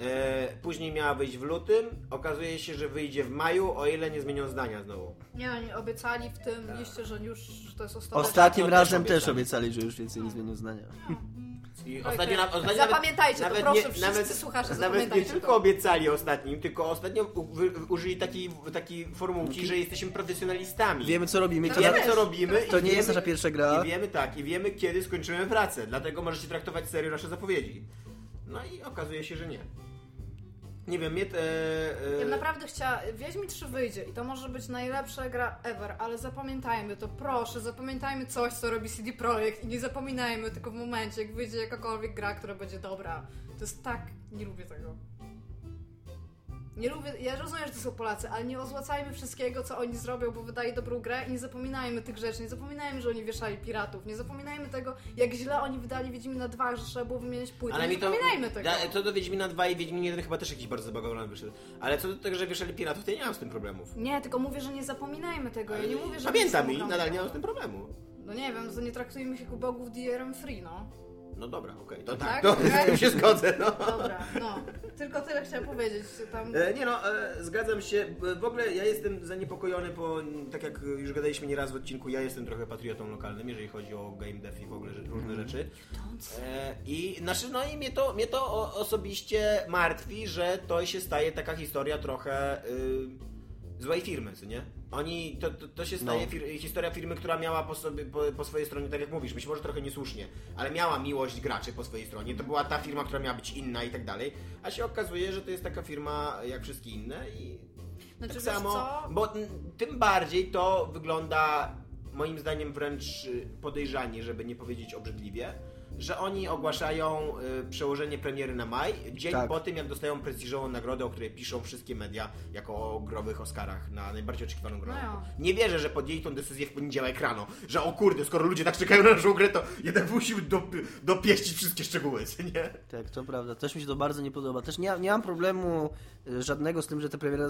S4: E, później miała wyjść w lutym, okazuje się, że wyjdzie w maju, o ile nie zmienią zdania znowu.
S3: Nie, oni obiecali w tym
S4: Tak.
S3: liście, że już to jest ostatnia.
S2: Ostatnim razem też
S4: obiecali.
S2: obiecali, że już więcej nie zmienią zdania.
S4: I
S3: Okej.
S4: ostatnio, na, ostatnio
S3: Zapamiętajcie to, proszę, wszyscy
S4: nawet,
S3: słuchacze,
S4: Nawet nie tylko
S3: to.
S4: obiecali ostatnim, tylko ostatnio użyli takiej, takiej formułki, że jesteśmy profesjonalistami.
S2: Wiemy co robimy,
S4: wiemy co robimy.
S2: to nie jest nasza pierwsza gra.
S4: I wiemy tak, i wiemy kiedy skończymy pracę, dlatego możecie traktować serio nasze zapowiedzi. No i okazuje się, że nie. Nie wiem, mnie te...
S3: Ja
S4: E,
S3: bym naprawdę chciała, Wiedźmin 3 wyjdzie i to może być najlepsza gra ever, ale zapamiętajmy to, proszę, zapamiętajmy coś, co robi CD Projekt i nie zapominajmy tylko w momencie, jak wyjdzie jakakolwiek gra, która będzie dobra. To jest tak, nie lubię tego. Nie lubię, ja rozumiem, że to są Polacy, ale nie ozłacajmy wszystkiego, co oni zrobią, bo wydaje dobrą grę i nie zapominajmy tych rzeczy, nie zapominajmy, że oni wieszali piratów, nie zapominajmy tego, jak źle oni wydali Wiedźmina 2, że trzeba było wymieniać płyty,
S4: ale
S3: nie
S4: mi to...
S3: zapominajmy tego.
S4: Da, to do Wiedźmina 2 i Wiedźmin 1 chyba też jakiś bardzo zabagowany wyszedł. Ale co do tego, że wieszali piratów, to ja nie mam z tym problemów.
S3: Nie, tylko mówię, że nie zapominajmy tego, ja nie mówię, że...
S4: Pamiętam i nadal nie mam z tym problemu.
S3: No nie wiem, to nie traktujmy się jak bogów DRM-free, no.
S4: No dobra, okej, to
S3: Tak?
S4: tak, to z tym się zgodzę, no.
S3: Dobra, no. Tylko tyle chciałam powiedzieć. Tam...
S4: E, Nie no, e, zgadzam się. E, W ogóle ja jestem zaniepokojony, bo tak jak już gadaliśmy nieraz w odcinku, ja jestem trochę patriotą lokalnym, jeżeli chodzi o game dev i w ogóle różne rzeczy. E, I znaczy, no i mnie to, mnie to o, osobiście martwi, że to się staje taka historia trochę y, złej firmy, co nie? Oni, to, to, to się staje
S2: No.
S4: fir, historia firmy, która miała po, sobie, po, po swojej stronie, tak jak mówisz, być może trochę niesłusznie, ale miała miłość graczy po swojej stronie. To była ta firma, która miała być inna i tak dalej. A się okazuje, że to jest taka firma jak wszystkie inne i
S3: Znaczy,
S4: tak samo,
S3: co?
S4: bo tym bardziej to wygląda moim zdaniem wręcz y, podejrzanie, żeby nie powiedzieć obrzydliwie, że oni ogłaszają y, przełożenie premiery na maj, dzień
S2: Tak.
S4: po tym jak dostają prestiżową nagrodę, o której piszą wszystkie media jako o growych Oscarach na najbardziej oczekiwaną grę.
S3: No.
S4: Nie wierzę, że podjęli tą decyzję w poniedziałek rano, że o kurde, skoro ludzie tak czekają na naszą grę, to jednak musimy do, dopieścić wszystkie szczegóły, co nie?
S2: Tak, to prawda. Też mi się to bardzo nie podoba. Też nie, nie mam problemu y, żadnego z tym, że ta premiera,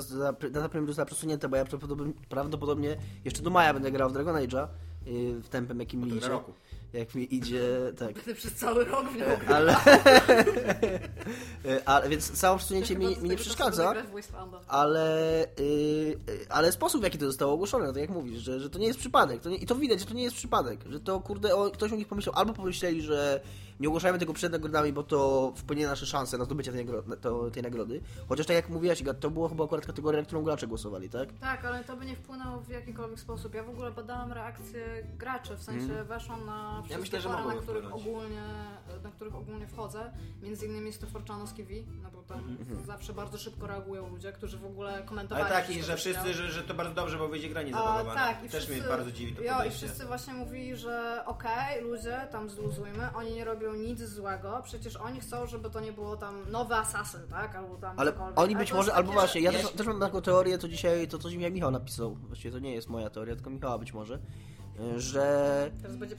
S2: data premiery została przesunięta, bo ja prawdopodobnie, prawdopodobnie jeszcze do maja będę grał w Dragon Age'a y, w tempem jakim mi idzie.
S4: roku.
S2: Jak mi idzie, tak.
S3: Będę przez cały rok w nią.
S2: Ale, ale więc całe przesunięcie mi, mi nie przeszkadza. ale, y, y, ale sposób w jaki to zostało ogłoszone, tak jak mówisz, że, że to nie jest przypadek. To nie, I to widać, że to nie jest przypadek. Że to kurde, o, ktoś u nich pomyślał, albo pomyśleli, że nie ogłaszajmy tego przed nagrodami, bo to wpłynie na nasze szanse na zdobycie tej, nagro- to, tej nagrody. Chociaż tak jak mówiłaś, Iga, to było chyba akurat kategoria, na którą gracze głosowali, tak?
S3: Tak, ale to by nie wpłynęło w jakikolwiek sposób. Ja w ogóle badałam reakcje graczy, w sensie weszłam na wszystkie
S4: myślę, że
S3: fora, na których,
S4: wpłynąć.
S3: ogólnie, na których ogólnie wchodzę. Między innymi jest to Forchanowski V, no bo tam zawsze bardzo szybko reagują ludzie, którzy w ogóle komentowali.
S4: Ale tak, i że wszyscy, że, że to bardzo dobrze, bo wyjdzie gra
S3: A,
S4: niezabawowana.
S3: tak, i
S4: Też
S3: wszyscy,
S4: mnie bardzo dziwi to
S3: jo, i wszyscy właśnie mówili, że okej, ludzie, tam zluzujmy, oni nie robią nic złego, przecież oni chcą, żeby to nie było tam nowy asasyn, tak? Albo tam
S2: Ale
S3: cokolwiek.
S2: oni być może, albo właśnie, ja też, też mam taką teorię, to dzisiaj, to coś mi Michał napisał, właściwie to nie jest moja teoria, tylko Michała być może, że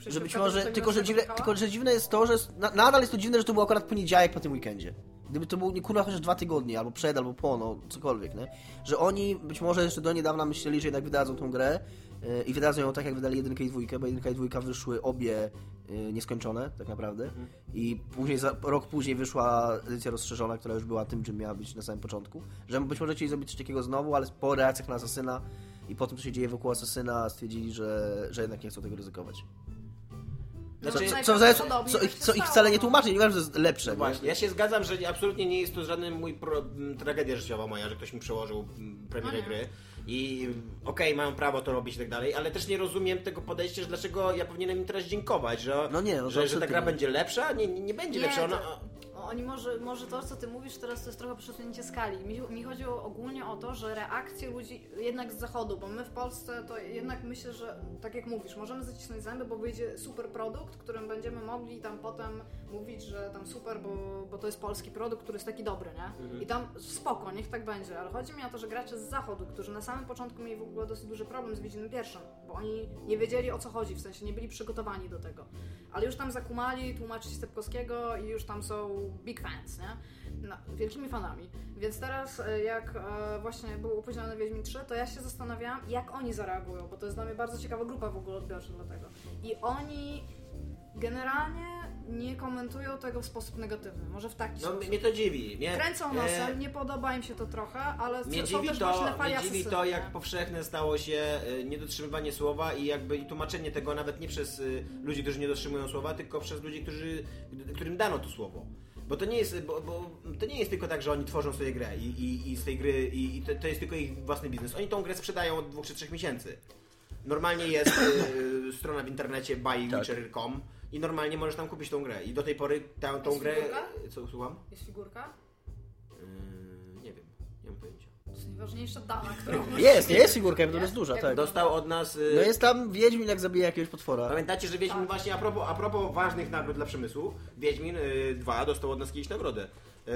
S2: że być może, tylko że, dziwne, tylko że dziwne jest to, że na, nadal jest to dziwne, że to był akurat poniedziałek po tym weekendzie. Gdyby to był nie kurwa chociaż dwa tygodnie, albo przed, albo po, no cokolwiek, nie? Że oni być może jeszcze do niedawna myśleli, że jednak wydadzą tą grę yy, i wydadzą ją tak, jak wydali jedynkę i dwójkę, bo jedynka i dwójka wyszły obie yy, nieskończone, tak naprawdę. I później, za, rok później wyszła edycja rozszerzona, która już była tym, czym miała być na samym początku. Że być może chcieli zrobić coś takiego znowu, ale po reakcjach na Asasyna i po tym, co się dzieje wokół Asasyna, stwierdzili, że, że jednak nie chcą tego ryzykować.
S3: No,
S2: Co,
S4: Znaczy,
S2: co, co, zresztą-
S3: najprawdopodobniej
S2: co,
S3: tak
S2: ich, co ich wcale nie
S3: no.
S2: tłumaczy, nie wiem, że jest lepsze. nie?
S4: Właśnie, ja się zgadzam, że absolutnie nie jest to żaden mój pro, tragedia życiowa moja, że ktoś mi przełożył premierę
S3: No nie.
S4: gry. I okej, mają prawo to robić i tak dalej, ale też nie rozumiem tego podejścia, że dlaczego ja powinienem im teraz dziękować, że,
S2: No nie, no
S4: że, że ta gra
S2: nie.
S4: będzie lepsza? Nie, nie, nie będzie lepsza. Ona,
S3: to- Oni może, może to, co ty mówisz teraz, to jest trochę przesunięcie skali. Mi, mi chodzi o, ogólnie o to, że reakcje ludzi jednak z zachodu, bo my w Polsce to jednak myślę, że tak jak mówisz, możemy zacisnąć zęby, bo wyjdzie super produkt, którym będziemy mogli tam potem mówić, że tam super, bo, bo to jest polski produkt, który jest taki dobry, nie? I tam spoko, niech tak będzie, ale chodzi mi o to, że gracze z zachodu, którzy na samym początku mieli w ogóle dosyć duży problem z Wiedźminem pierwszym, bo oni nie wiedzieli o co chodzi, w sensie nie byli przygotowani do tego. Ale już tam zakumali, tłumaczyć Stepkowskiego i już tam są big fans, nie? No, wielkimi fanami. Więc teraz, e, jak e, właśnie był opóźniony Wiedźmin 3, to ja się zastanawiałam, jak oni zareagują, bo to jest dla mnie bardzo ciekawa grupa w ogóle odbiorcza dlatego. I oni generalnie nie komentują tego w sposób negatywny, może w taki
S4: no,
S3: sposób.
S4: mnie to dziwi. Mnie,
S3: Kręcą
S4: e,
S3: nosem, nie podoba im się to trochę, ale
S4: Mnie
S3: są
S4: dziwi,
S3: też
S4: to, mnie dziwi to, jak
S3: nie?
S4: powszechne stało się y, niedotrzymywanie słowa i jakby i tłumaczenie tego nawet nie przez ludzi, którzy nie dotrzymują słowa, tylko przez ludzi, którzy, którym dano to słowo. Bo to nie jest, bo, bo to nie jest tylko tak, że oni tworzą sobie grę i, i, i z tej gry i, i to, to jest tylko ich własny biznes. Oni tą grę sprzedają od dwóch czy trzech miesięcy. Normalnie jest y, strona w internecie buywitcher.com i normalnie możesz tam kupić tą grę. I do tej pory tę, tą
S3: Jest
S4: grę...
S3: figurka?
S4: Co, słucham?
S3: Jest figurka?
S4: Yy, nie wiem, nie mam pojęcia.
S3: To jest najważniejsza dana, którą
S2: Jest, nie jest figurka, bo to jest duża, tak.
S4: Dostał od nas... y,
S2: No jest tam Wiedźmin, jak zabija jakiegoś potwora.
S4: Pamiętacie, że Wiedźmin
S3: Tak.
S4: właśnie a propos, a propos ważnych nagród dla przemysłu, Wiedźmin y, 2 dostał od nas kiedyś nagrodę y,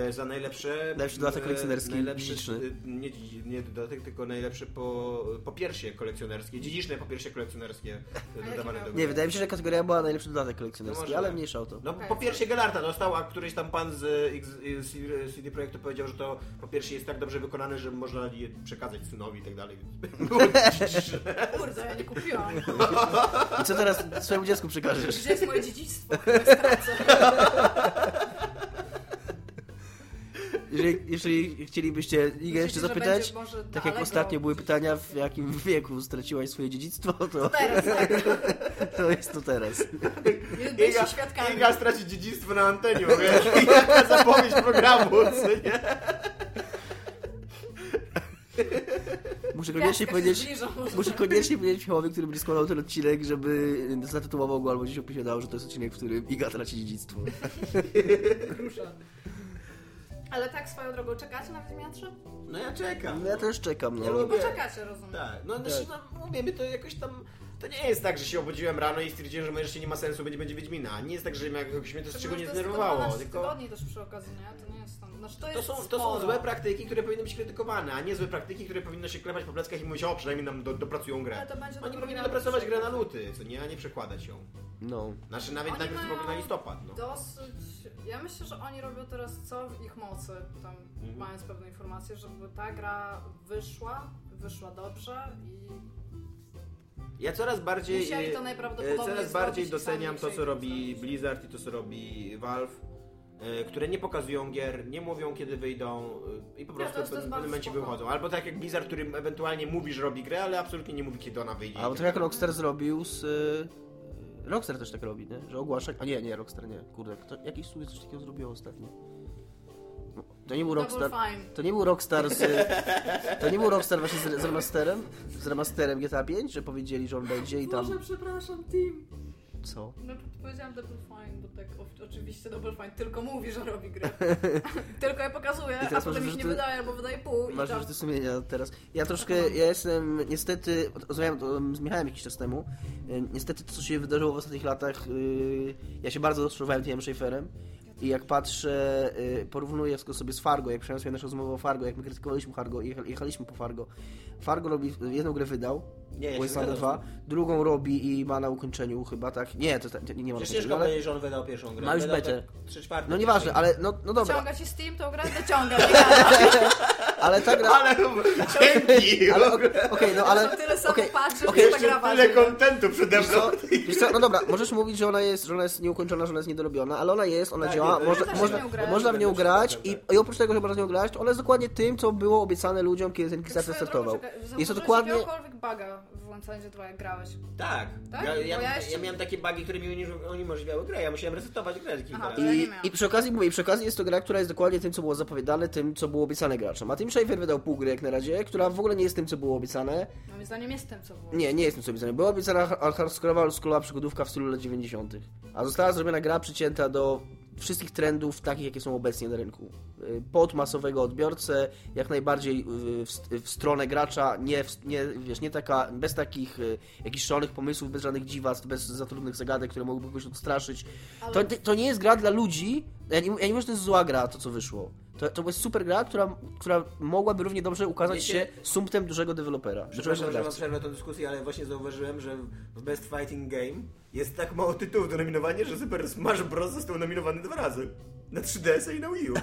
S4: za najlepsze...
S2: Najlepszy dodatek
S4: y,
S2: kolekcjonerski
S4: najlepszy,
S2: dziedziczny.
S4: y, nie, nie dodatek, tylko najlepsze po, po piersie kolekcjonerskie, dziedziczne po piersie kolekcjonerskie dodawane do
S2: Nie,
S4: gry.
S2: wydaje mi się, że kategoria była najlepszy dodatek
S4: No
S2: kolekcjonerski,
S4: może
S2: ale
S4: tak.
S2: mniejsza o to.
S4: No po piersie Gelarta dostał, a któryś tam pan z CD- CD Projektu powiedział, że to po piersie jest tak dobrze wykonane, że można je przekazać synowi i tak dalej.
S3: Kurde, ja nie kupiłam.
S2: I co teraz swojemu dziecku przekażesz?
S3: Gdzie jest moje dziedzictwo? które stracę?
S2: Jeżeli, jeżeli chcielibyście Igę jeszcze zapytać,
S3: może
S2: tak jak ostatnio były pytania, w jakim wieku straciłaś swoje dziedzictwo, to,
S3: Teraz, tak.
S2: to jest to teraz.
S3: Świadkami.
S4: Iga straci dziedzictwo na antenie, wiesz? Jaka zapowiedź programu, co nie?
S2: Muszę koniecznie powiedzieć, muszę koniecznie powiedzieć Michałowi, który będzie składał ten odcinek, żeby zatytułował go albo gdzieś opisywał, że to jest odcinek, w którym Iga traci dziedzictwo.
S3: Grusza. Ale tak swoją drogą, czekacie na Wiedźmina 3?
S4: No ja czekam.
S2: No ja też czekam,
S4: Ja
S2: no.
S4: lubię.
S3: Poczekacie, rozumiem.
S4: Tak, no znaczy, no, mówię, my to jakoś tam... To nie jest tak, że się obudziłem rano i stwierdziłem, że moje życie nie ma sensu, będzie, będzie Wiedźmina. Nie jest tak, że jakoś mnie to z czego nie
S3: To jest tylko
S4: zdenerwowało,
S3: 12
S4: tylko...
S3: tygodni też przy okazji, nie? To nie jest tam... Znaczy to,
S4: To
S3: jest
S4: są, to są złe praktyki, które powinny być krytykowane, a nie złe praktyki, które powinno się klepać po pleckach i mówić, o, przynajmniej nam do, dopracują grę.
S3: Ale to będzie
S4: Oni powinni
S3: na
S4: dopracować grę na luty, co nie, a nie przekładać ją.
S2: no.
S4: Znaczy nawet
S3: Oni
S4: najpierw w ogóle na listopad, no.
S3: Dosyć. Ja myślę, że oni robią teraz co w ich mocy, tam
S4: Mhm.
S3: mając pewne informacje, żeby ta gra wyszła, wyszła dobrze i
S4: Ja coraz bardziej, e, coraz bardziej doceniam to, co robi. Blizzard i to, co robi Valve, e, które nie pokazują gier, nie mówią kiedy wyjdą e, i po prostu w pewnym momencie
S3: spoko.
S4: wychodzą. Albo tak jak Blizzard, który ewentualnie mówi, że robi grę, ale absolutnie nie mówi kiedy ona wyjdzie.
S2: Albo tak jak Rockstar zrobił z... Rockstar też tak robi, nie? Że ogłasza... A nie, nie, Rockstar nie. Kurde, kto, jakiś studio coś takiego zrobiło ostatnio. No, To nie był Rockstar... To nie był Rockstar z... To nie był Rockstar właśnie z, z remasterem? Z remasterem GTA 5, że powiedzieli, że on będzie i tam...
S3: Boże, przepraszam, Tim.
S2: Co?
S3: No powiedziałam Double Fine, bo tak oczywiście Double Fine tylko mówi, że robi grę. tylko je pokazuje,
S2: I
S3: a potem
S2: masz
S3: ich nie wydaje, albo wydaje pół i
S2: Masz
S3: tam...
S2: wyrzuty sumienia teraz. Ja troszkę, ja jestem niestety, rozmawiałem to z Michałem jakiś czas temu, y, niestety to, co się wydarzyło w ostatnich latach, y, ja się bardzo rozczarowałem tym Schaeferem i jak patrzę, y, porównuję wszystko sobie z Fargo, jak przeniosłem naszą rozmowę o Fargo, jak my krytykowaliśmy Fargo i jecha- jechaliśmy po Fargo. Fargo robi, jedną grę wydał,
S4: Nie, ja się
S2: Wasteland
S4: zgadzam.
S2: 2, drugą robi i ma na ukończeniu chyba, tak? Nie, to, to nie, nie ma na
S4: Przecież ciężko
S2: ukończeniu, ale...
S4: powiedzieć, że on wydał pierwszą grę.
S2: Ma już
S4: Wydał
S2: betę.
S4: tak.
S2: No nieważne, ale no, no dobra,
S3: Ciąga ci Steam tą grę? Gada.
S2: Ale ta gra...
S4: Ale dzięki!
S2: Ale okej, okej, no ale...
S3: Tyle samo że ta gra
S4: Jeszcze
S3: waży.
S4: tyle kontentu przede
S2: Wiesz
S4: mną.
S2: co? Wiesz co? No dobra, możesz mówić, że ona jest, że ona jest nieukończona, że ona jest niedorobiona, ale ona jest, ona
S4: Tak,
S2: działa,
S4: nie,
S2: można, można,
S3: w nią grałem.
S2: można w nią grać i,
S4: tak.
S2: i oprócz tego, że można w nią grać, ona jest dokładnie tym, co było obiecane ludziom, kiedy ten Kickstarter
S3: Swoją
S2: startował. Jest to dokładnie...
S3: jakiegokolwiek buga w Landside 2 jak grałeś?
S4: Tak.
S3: Tak?
S4: Ja, ja,
S3: ja
S4: ja,
S3: jeszcze-
S4: miałem takie bugi, które mi uniemoż- uniemożliwiały grę. Ja musiałem resetować grę kilka
S3: Aha, ja
S2: I. I przy okazji mówię, przy okazji jest to gra, która jest dokładnie tym, co było zapowiadane, tym, co było obiecane graczom. A tym Tim Schafer wydał pół gry jak na razie, która w ogóle nie jest tym, co było obiecane.
S3: Moim zdaniem jest tym, co było.
S2: Nie, nie jest tym, co obiecane. Była obiecana hardcore'owa, oldschoolowa przygodówka w stylu lat 90. A została zrobiona gra przycięta do wszystkich trendów takich, jakie są obecnie na rynku. Y, Pod masowego odbiorcę, jak najbardziej y, w, w stronę gracza, nie, w, nie, wiesz, nie taka, bez takich y, jakichś szalonych pomysłów, bez żadnych dziwactw, bez za trudnych zagadek, które mogłyby kogoś odstraszyć.
S3: Ale-
S2: To, to nie jest gra dla ludzi, ja nie, ja nie mówię, że to jest zła gra, to co wyszło. To, to jest super gra, która, która mogłaby równie dobrze ukazać
S4: Wiecie-
S2: się sumptem dużego dewelopera.
S4: Przepraszam, że przerwę tę dyskusję, ale właśnie zauważyłem, że w Best Fighting Game jest tak mało tytułów do nominowania, że Super Smash Bros. został nominowany dwa razy. Na 3DS i na Wii U.
S3: To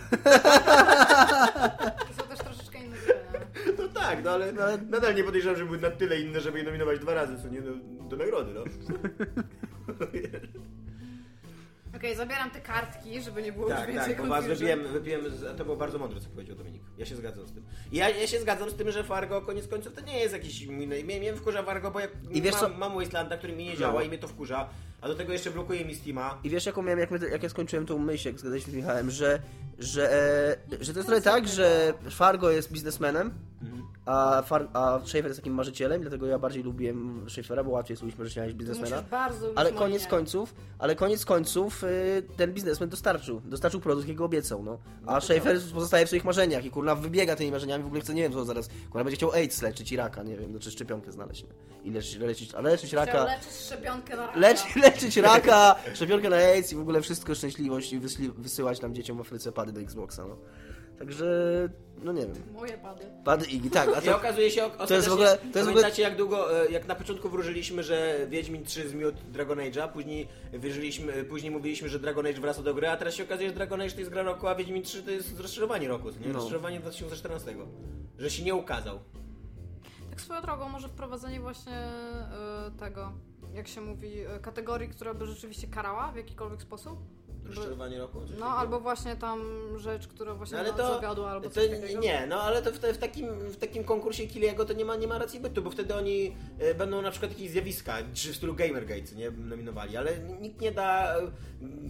S3: są też troszeczkę inne gry?
S4: No tak, no ale nadal nie podejrzewam, że były na tyle inne, żeby je nominować dwa razy, co nie do, do nagrody, no.
S3: Okej, zabieram te kartki, żeby nie było już
S4: Tak,
S3: więcej
S4: tak, bo was
S3: confusion.
S4: wypiłem, wypiłem, z- to było bardzo mądre, co powiedział Dominik. Ja się zgadzam z tym. Ja, ja się zgadzam z tym, że Fargo koniec końców to nie jest jakiś... Mnie, mnie mnie wkurza Fargo, bo jak
S2: I wiesz
S4: mam,
S2: co-
S4: mam Wastelanda, który mi nie działa i mnie to wkurza, a do tego jeszcze blokuje mi Steama.
S2: I wiesz, jaką miałem, jak, my, jak ja skończyłem tą myśl, jak zgadaliśmy z Michałem, że, że, e, że to jest trochę tak, że Fargo jest biznesmenem, a, Far, a Schaefer jest takim marzycielem, dlatego ja bardziej lubiłem Schaefera, bo łatwiej jest lubić marzyciela niż biznesmena.
S3: Bardzo
S2: Ale koniec
S3: nie.
S2: końców, ale koniec końców y, ten biznesmen dostarczył. Dostarczył produkt, jakiego obiecał, no. A Schaefer pozostaje w swoich marzeniach i kurna wybiega tymi marzeniami, w ogóle chce, nie wiem co zaraz, kurna będzie chciał AIDS leczyć i raka, nie wiem, no, czy szczepionkę znaleźć, nie? I leczyć, leczyć, a leczyć
S3: Chciał
S2: raka,
S3: leczyć szczepionkę na raka.
S2: leczyć, leczyć raka, szczepionkę na AIDS i w ogóle wszystko szczęśliwość i wysyłać tam dzieciom w Afryce pady do Xboxa, no. Także, no nie wiem,
S3: Moje pady.
S2: pady Iggy, tak, a
S4: I
S2: to,
S4: okazuje się, ostatecznie,
S2: jest w ogóle- to jest w ogóle-
S4: jak długo, e, jak na początku wróżyliśmy, że Wiedźmin 3 zmiótł Dragon Age'a, później wierzyliśmy, później mówiliśmy, że Dragon Age wraca do gry, a teraz się okazuje, że Dragon Age to jest gra roku, a Wiedźmin 3 to jest rozczarowanie roku, nie?
S2: No.
S4: Rozczarowanie 2014. Że się nie ukazał.
S3: Tak swoją drogą, może wprowadzenie właśnie e, tego, jak się mówi, e, kategorii, która by rzeczywiście karała w jakikolwiek sposób.
S4: Rozczarowanie roku? coś
S3: No,
S4: takiego?
S3: albo właśnie tam rzecz, która właśnie
S4: No ale to,
S3: zawiodła, albo
S4: to
S3: coś takiego.
S4: nie, no ale to w, te, w, takim, w takim konkursie Kiliego to nie ma, nie ma racji bytu, bo wtedy oni e, będą na przykład jakieś zjawiska, czy w stylu Gamergate, nie nominowali, ale nikt nie da, e,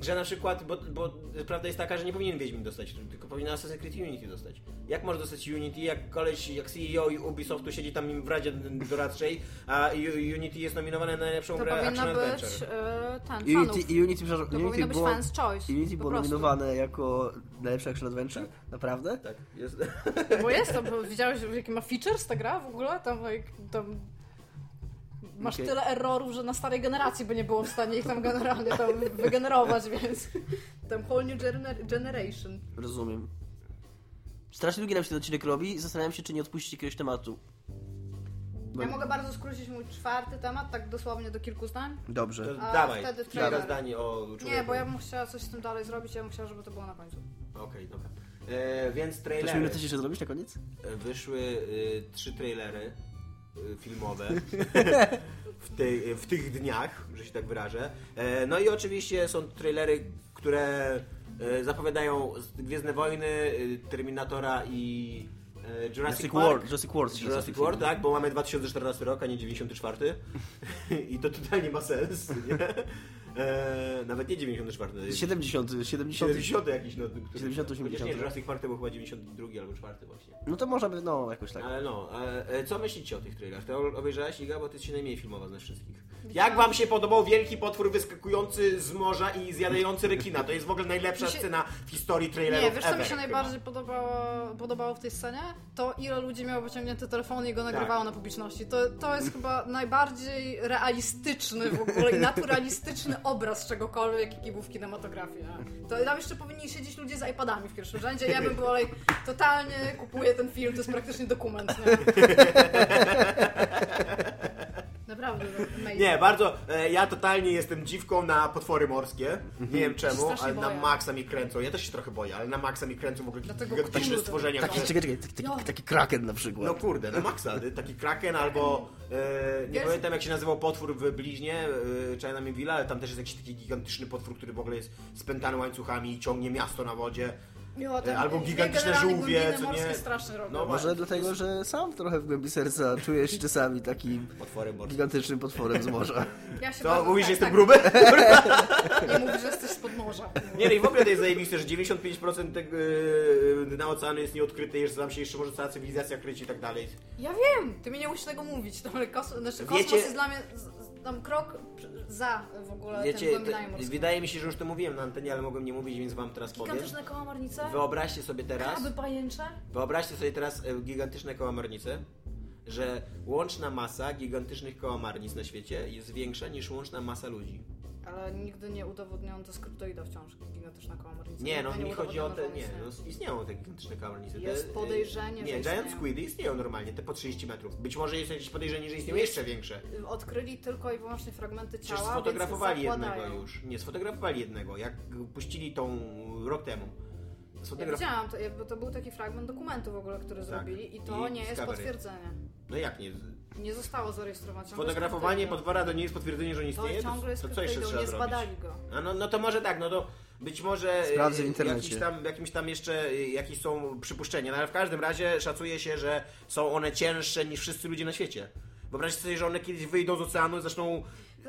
S4: że na przykład, bo, bo prawda jest taka, że nie powinien Wiedźmin dostać, tylko powinien Assassin's Creed Unity dostać. Jak może dostać Unity, jak koleś, jak CEO Ubisoftu siedzi tam w radzie doradczej, a Unity jest nominowane na najlepszą
S3: To
S4: grę Action
S3: być
S4: Adventure.
S3: e, ten,
S2: Unity. Unity, przepraszam,
S3: To
S2: Unity
S3: powinno być
S2: było,
S3: fans choice.
S2: Unity
S3: po
S2: było
S3: prostu.
S2: nominowane jako najlepsze action adventure? Naprawdę?
S4: Tak, jest.
S3: Bo jest to, bo widziałeś jaki ma features ta gra w ogóle? Tam, like, tam masz
S2: Okej.
S3: tyle errorów, że na starej generacji by nie było w stanie ich tam generalnie tam wygenerować, więc tam whole new gener- generation.
S2: Rozumiem. Strasznie długi nam się ten odcinek robi i zastanawiam się, czy nie odpuścić jakiegoś tematu. Bo-
S3: Ja mogę bardzo skrócić mój czwarty temat, tak dosłownie do kilku zdań.
S2: Dobrze.
S3: A
S4: Dawaj,
S3: wtedy
S4: kilka
S3: trailer.
S4: zdań o człowieku.
S3: Nie, bo ja bym chciała coś z tym dalej zrobić, ja bym chciała, żeby to było na końcu.
S4: Okej, dobra. E, więc trailery.
S2: mi coś jeszcze zrobić na koniec?
S4: E, Wyszły y, trzy trailery y, filmowe w, tej, w tych dniach, że się tak wyrażę. E, no i oczywiście są trailery, które e, zapowiadają Gwiezdne Wojny, y, Terminatora i Jurassic,
S2: Jurassic
S4: Park.
S2: World, Jurassic World.
S4: Jurassic World, tak, bo mamy 2014 rok, a nie 94. I to totalnie ma sens, nie? E, nawet nie 94.
S2: film. 70, 70.
S4: 70 jakiś, no. który-
S2: 70,
S4: Chociaż
S2: 80.
S4: nie, Jurassic Park to był chyba 92 albo 4 właśnie.
S2: No to może by, no jakoś tak.
S4: Ale no, e, e, co myślicie o tych trailerach? Ty obejrzałaś Iga, bo ty się najmniej filmowa ze wszystkich. Jak wam się podobał wielki potwór wyskakujący z morza i zjadający rekina? To jest w ogóle najlepsza
S3: się-
S4: scena w historii trailerów
S3: Nie, wiesz co
S4: ever,
S3: mi się najbardziej podobało, podobało w tej scenie? To ile ludzi miało wyciągnięte telefony i go nagrywało
S4: Tak.
S3: na publiczności. To, to jest chyba najbardziej realistyczny w ogóle i naturalistyczny obraz czegokolwiek, jaki był w kinematografii. Nie? To tam jeszcze powinni siedzieć ludzie z iPadami w pierwszym rzędzie. Ja bym była like, totalnie kupuję ten film, to jest praktycznie dokument. Nie? Naprawdę, no, amazing.
S4: Nie, bardzo. E, ja totalnie jestem dziwką na potwory morskie. Nie wiem czemu, ale na
S3: boję.
S4: maksa mi kręcą. Ja też się trochę boję, ale na maksa mi kręcą w ogóle
S3: Dlatego
S4: gigantyczne stworzenia.
S2: Taki,
S4: które-
S2: czekaj, czekaj, taki, taki,
S3: No.
S2: taki kraken na przykład.
S4: No kurde, na maksa. ty, Taki kraken albo. E, nie
S3: Wiesz-
S4: pamiętam jak się nazywał potwór w Bliźnie, e, China Minville, ale tam też jest jakiś taki gigantyczny potwór, który w ogóle jest spętany łańcuchami i ciągnie miasto na wodzie.
S3: Ten-
S4: Albo gigantyczne żółwie, co nie-
S3: morskie strasznie robią.
S4: No
S2: Może
S4: właśnie.
S2: dlatego, że sam trochę w głębi serca czuję się czasami takim
S4: Potwory morskie.
S2: gigantycznym potworem z morza.
S3: Ja się
S4: To
S3: bardzo-
S4: mówisz, że
S3: tak,
S4: jestem
S3: tak.
S4: gruby?
S3: Nie mówisz, że jesteś spod morza.
S4: Nie, no i w ogóle to jest zajebiste, że 95% tego yy, na oceanu jest nieodkryte, że tam się jeszcze może cała cywilizacja kryć i tak dalej.
S3: Ja wiem, ty mi nie musisz tego mówić. To, ale kos, znaczy, kosmos
S4: Wiecie-
S3: jest dla mnie tam krok za w ogóle
S4: Wiecie, to, wydaje mi się, że już to mówiłem na antenie, ale mogłem nie mówić, więc wam teraz powiem.
S3: Gigantyczne kołamarnice?
S4: Wyobraźcie sobie teraz,
S3: Kraby pajęcze?
S4: wyobraźcie sobie teraz e, gigantyczne kołamarnice, że łączna masa gigantycznych kołamarnic na świecie jest większa niż łączna masa ludzi.
S3: Ale nigdy nie udowodniono, to skryptoida wciąż, gigantyczna kołamarnica.
S4: Nie, no mi chodzi o te, nie,
S3: on
S4: no, istnieją te gigantyczne kołamarnice.
S3: Jest
S4: e,
S3: podejrzenie,
S4: Nie,
S3: że
S4: giant
S3: istnieją.
S4: squidy istnieją normalnie, te po 30 metrów. Być może jest jakieś podejrzenie, że istnieją
S3: Jest-
S4: jeszcze większe.
S3: Odkryli tylko i wyłącznie fragmenty
S4: Przecież
S3: ciała,
S4: sfotografowali
S3: więc
S4: jednego już. Nie, sfotografowali jednego, jak puścili tą rok temu.
S3: Ja
S4: Sfotograf...
S3: widziałam, to, jakby to był taki fragment dokumentu w ogóle, który zrobili i to
S4: I
S3: nie jest potwierdzenie.
S4: No jak nie?
S3: Nie zostało zarejestrowane.
S4: Fotografowanie potwora to nie jest potwierdzenie, że on
S3: To
S4: istnieje?
S3: ciągle jest
S4: to co jeszcze trzeba
S3: nie
S4: zrobić?
S3: zbadali go.
S4: A no, no to może tak, no to być może
S2: Sprawdzę w internecie.
S4: Jakiś tam, jakimś tam jeszcze e, jakieś są przypuszczenia, no ale w każdym razie szacuje się, że są one cięższe niż wszyscy ludzie na świecie. Wyobraźcie sobie, że one kiedyś wyjdą z oceanu i zaczną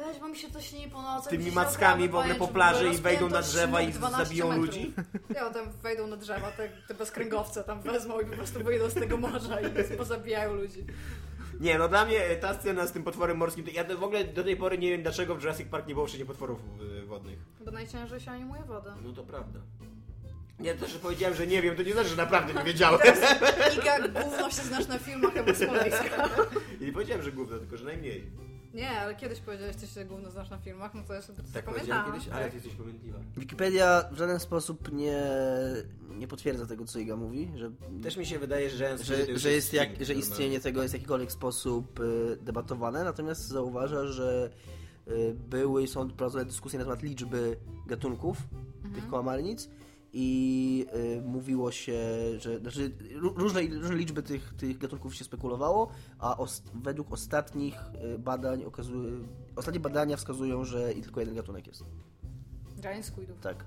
S3: Weź, bo mi się to śni po nocach.
S4: tymi mackami w ogóle po plaży i wejdą na drzewa i
S3: sznur 12
S4: zabiją
S3: metrów.
S4: ludzi?
S3: Ja, tam wejdą na drzewa, te, te bezkręgowce tam wezmą i po prostu wyjdą z tego morza i pozabijają ludzi.
S4: Nie, no dla mnie e, ta scena z tym potworem morskim, to ja w ogóle do tej pory nie wiem dlaczego w Jurassic Park nie było wszędzie potworów e, wodnych.
S3: Bo najciężej się animuje woda.
S4: No to prawda. Nie, to, że powiedziałem, że nie wiem, to nie znaczy, że naprawdę nie wiedziałem.
S3: Iga, gówno się znasz na filmach chyba Smoleńska.
S4: I nie powiedziałem, że gówno, tylko że najmniej.
S3: Nie, ale kiedyś powiedziałeś, że się gówno znasz na filmach, no to ja sobie to
S4: Tak powiedziałem
S3: zapamiętałam.
S4: kiedyś, ale
S3: tak.
S4: ty jesteś pamiętliwa.
S2: Wikipedia w żaden sposób nie, nie potwierdza tego, co Iga mówi, że,
S4: Też mi się wydaje, że
S2: że, że, jest jak, że istnienie tego jest w jakikolwiek sposób y, debatowane, natomiast zauważa, że y, były i są prowadzone dyskusje na temat liczby gatunków tych kołamarnic i y, mówiło się, że znaczy, ró- różne, różne liczby tych, tych gatunków się spekulowało, a os, według ostatnich y, badań okazuje, ostatnie badania wskazują, że i tylko jeden gatunek jest.
S3: Giant Squidów.
S2: Tak.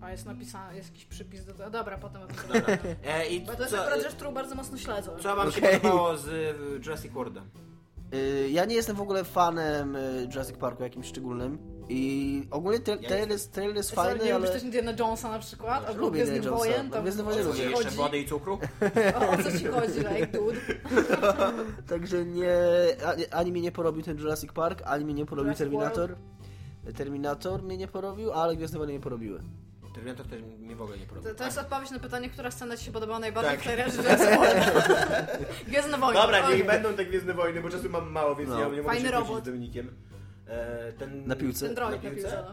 S3: A jest napisane, jest jakiś przypis do tego. Dobra, potem o tym.
S4: E, I
S3: Bo to jest
S4: co,
S3: akurat rzecz, którą bardzo mocno śledzę.
S4: co wam się
S2: Okej.
S4: podobało z y, Jurassic Worlda?
S2: Y, Ja nie jestem w ogóle fanem Jurassic Parku jakimś szczególnym i ogólnie
S4: Ja
S2: trailer jest, trailer jest fajny,
S3: nie
S2: ale...
S3: lubisz też Indiana Jonesa na przykład? Albo
S2: lubię
S3: Gwiezdnych
S2: Indiana Jonesa.
S3: Wojen? To
S2: Gwiezdne Wojny lubię.
S4: Jeszcze wody i cukru?
S3: O, o co ci chodzi, like, dude?
S2: Także nie, ani, ani mnie nie porobił ten Jurassic Park, ani mnie nie porobił
S3: Jurassic
S2: Terminator. Terminator mnie nie porobił, ale Gwiezdne Wojny mnie porobiły.
S4: Terminator też mnie w ogóle nie podoba.
S3: To, to jest odpowiedź na pytanie, która scena ci się podobała najbardziej
S4: Tak.
S3: w trailerze Gwiezdne Wojny. Gwiezdne Wojny.
S4: Dobra, niech będą te Gwiezdne Wojny, bo czasu mam mało, więc
S2: No.
S4: ja nie mogę
S3: Fajny
S4: się
S3: robot.
S4: z Dominikiem. E, ten...
S2: Na piłce.
S3: Ten droid
S4: Na
S3: na
S4: piłce?
S3: piłce,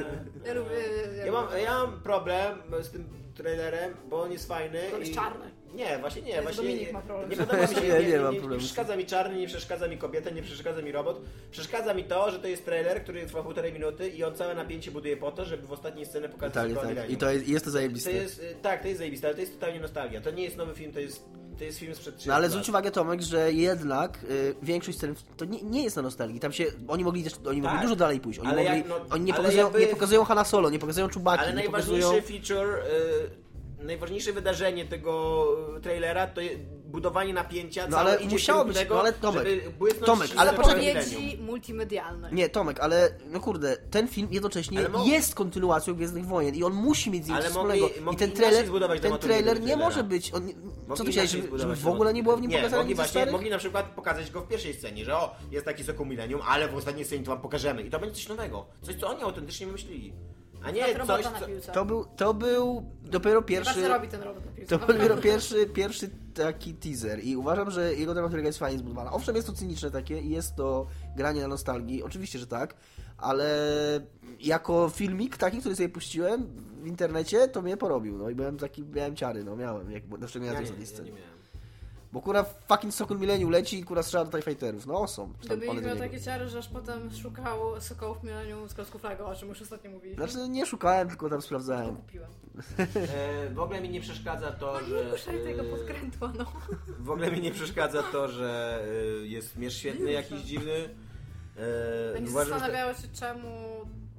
S3: no. Ja lubię... Ja,
S4: Ja mam, ja mam problem z tym trailerem, bo on jest fajny.
S3: Bo jest
S4: i-
S3: czarny.
S4: Nie, właśnie nie. Właśnie
S3: Dominik ma problem.
S4: Nie podoba mi się. Nie,
S2: nie
S4: nie,
S2: mam
S4: nie, nie
S2: problemu.
S4: przeszkadza mi czarny, nie przeszkadza mi kobieta, nie przeszkadza mi robot. Przeszkadza mi to, że to jest trailer, który trwa półtorej minuty i on całe napięcie buduje po to, żeby w ostatniej scenie pokazać
S2: Totalnie tak. I to jest, jest to
S4: To
S2: zajebiste.
S4: jest, y, tak, to jest zajebiste, ale to jest totalnie nostalgia. To nie jest nowy film, to jest, to jest film sprzed 30
S2: No ale
S4: lat.
S2: zwróć uwagę Tomek, że jednak y, większość scen to nie, nie jest na nostalgii. Tam się oni mogli też, oni mogli
S4: Tak.
S2: dużo dalej pójść. Oni,
S4: Ale
S2: mogli,
S4: jak, no,
S2: oni nie pokazują,
S4: jakby-
S2: nie pokazują Hanna Solo, nie pokazują Chewbacca,
S4: Ale
S2: nie
S4: najważniejszy
S2: pokazują
S4: feature, y, najważniejsze wydarzenie tego y, trailera to jest budowanie napięcia.
S2: No ale musiało być,
S4: tego,
S2: no ale Tomek, Tomek, ale
S4: milenium.
S3: multimedialne.
S2: Nie, Tomek, ale no kurde, ten film jednocześnie jest kontynuacją Gwiezdnych Wojen i on musi mieć z nim
S4: Ale
S2: coś
S4: mogli-
S2: wspólnego. I ten trailer, ten trailer nie może być. On, co
S4: Mogli
S2: ty chciałeś, żeby, żeby w ogóle nie było w nim
S4: Nie,
S2: pokazane
S4: mogli właśnie, mogli na przykład pokazać go w pierwszej scenie, że o, jest taki sok milenium, ale w ostatniej scenie to wam pokażemy. I to będzie coś nowego. Coś, co oni autentycznie wymyślili. A nie
S3: Robot
S4: coś, co...
S2: To był, to był dopiero
S3: Pierwszy...
S2: pierwszy...
S3: robi ten robot na piłce.
S2: To był dopiero pierwszy, pierwszy taki teaser i uważam, że jego dramaturgia jest fajnie zbudowana. Owszem, jest to cyniczne takie i jest to granie na nostalgii, oczywiście, że tak, ale jako filmik taki, który sobie puściłem w internecie, to mnie porobił, no i byłem taki, miałem ciary, no miałem, jak, na szczególnie
S4: Ja
S2: na
S4: nie, ja
S2: scenie.
S4: nie miałem.
S2: Bo kurwa fucking Sokol Millennium leci i kurwa strzela do TIE Fighterów, no są. do
S3: miał takie ciary, że aż potem szukał sokołów milenium z klocków Lego, o czym już ostatnio mówiliśmy.
S2: Znaczy nie szukałem, tylko tam
S3: to
S2: sprawdzałem.
S3: kupiłem.
S4: E, w ogóle mi nie przeszkadza to,
S3: No
S4: że...
S3: nie ruszaj tego
S4: e,
S3: podkrętła, no.
S4: W ogóle mi nie przeszkadza to, że y, jest miecz świetny, jakiś dziwny. E,
S3: nie
S4: uważam, że
S3: zastanawiała się czemu,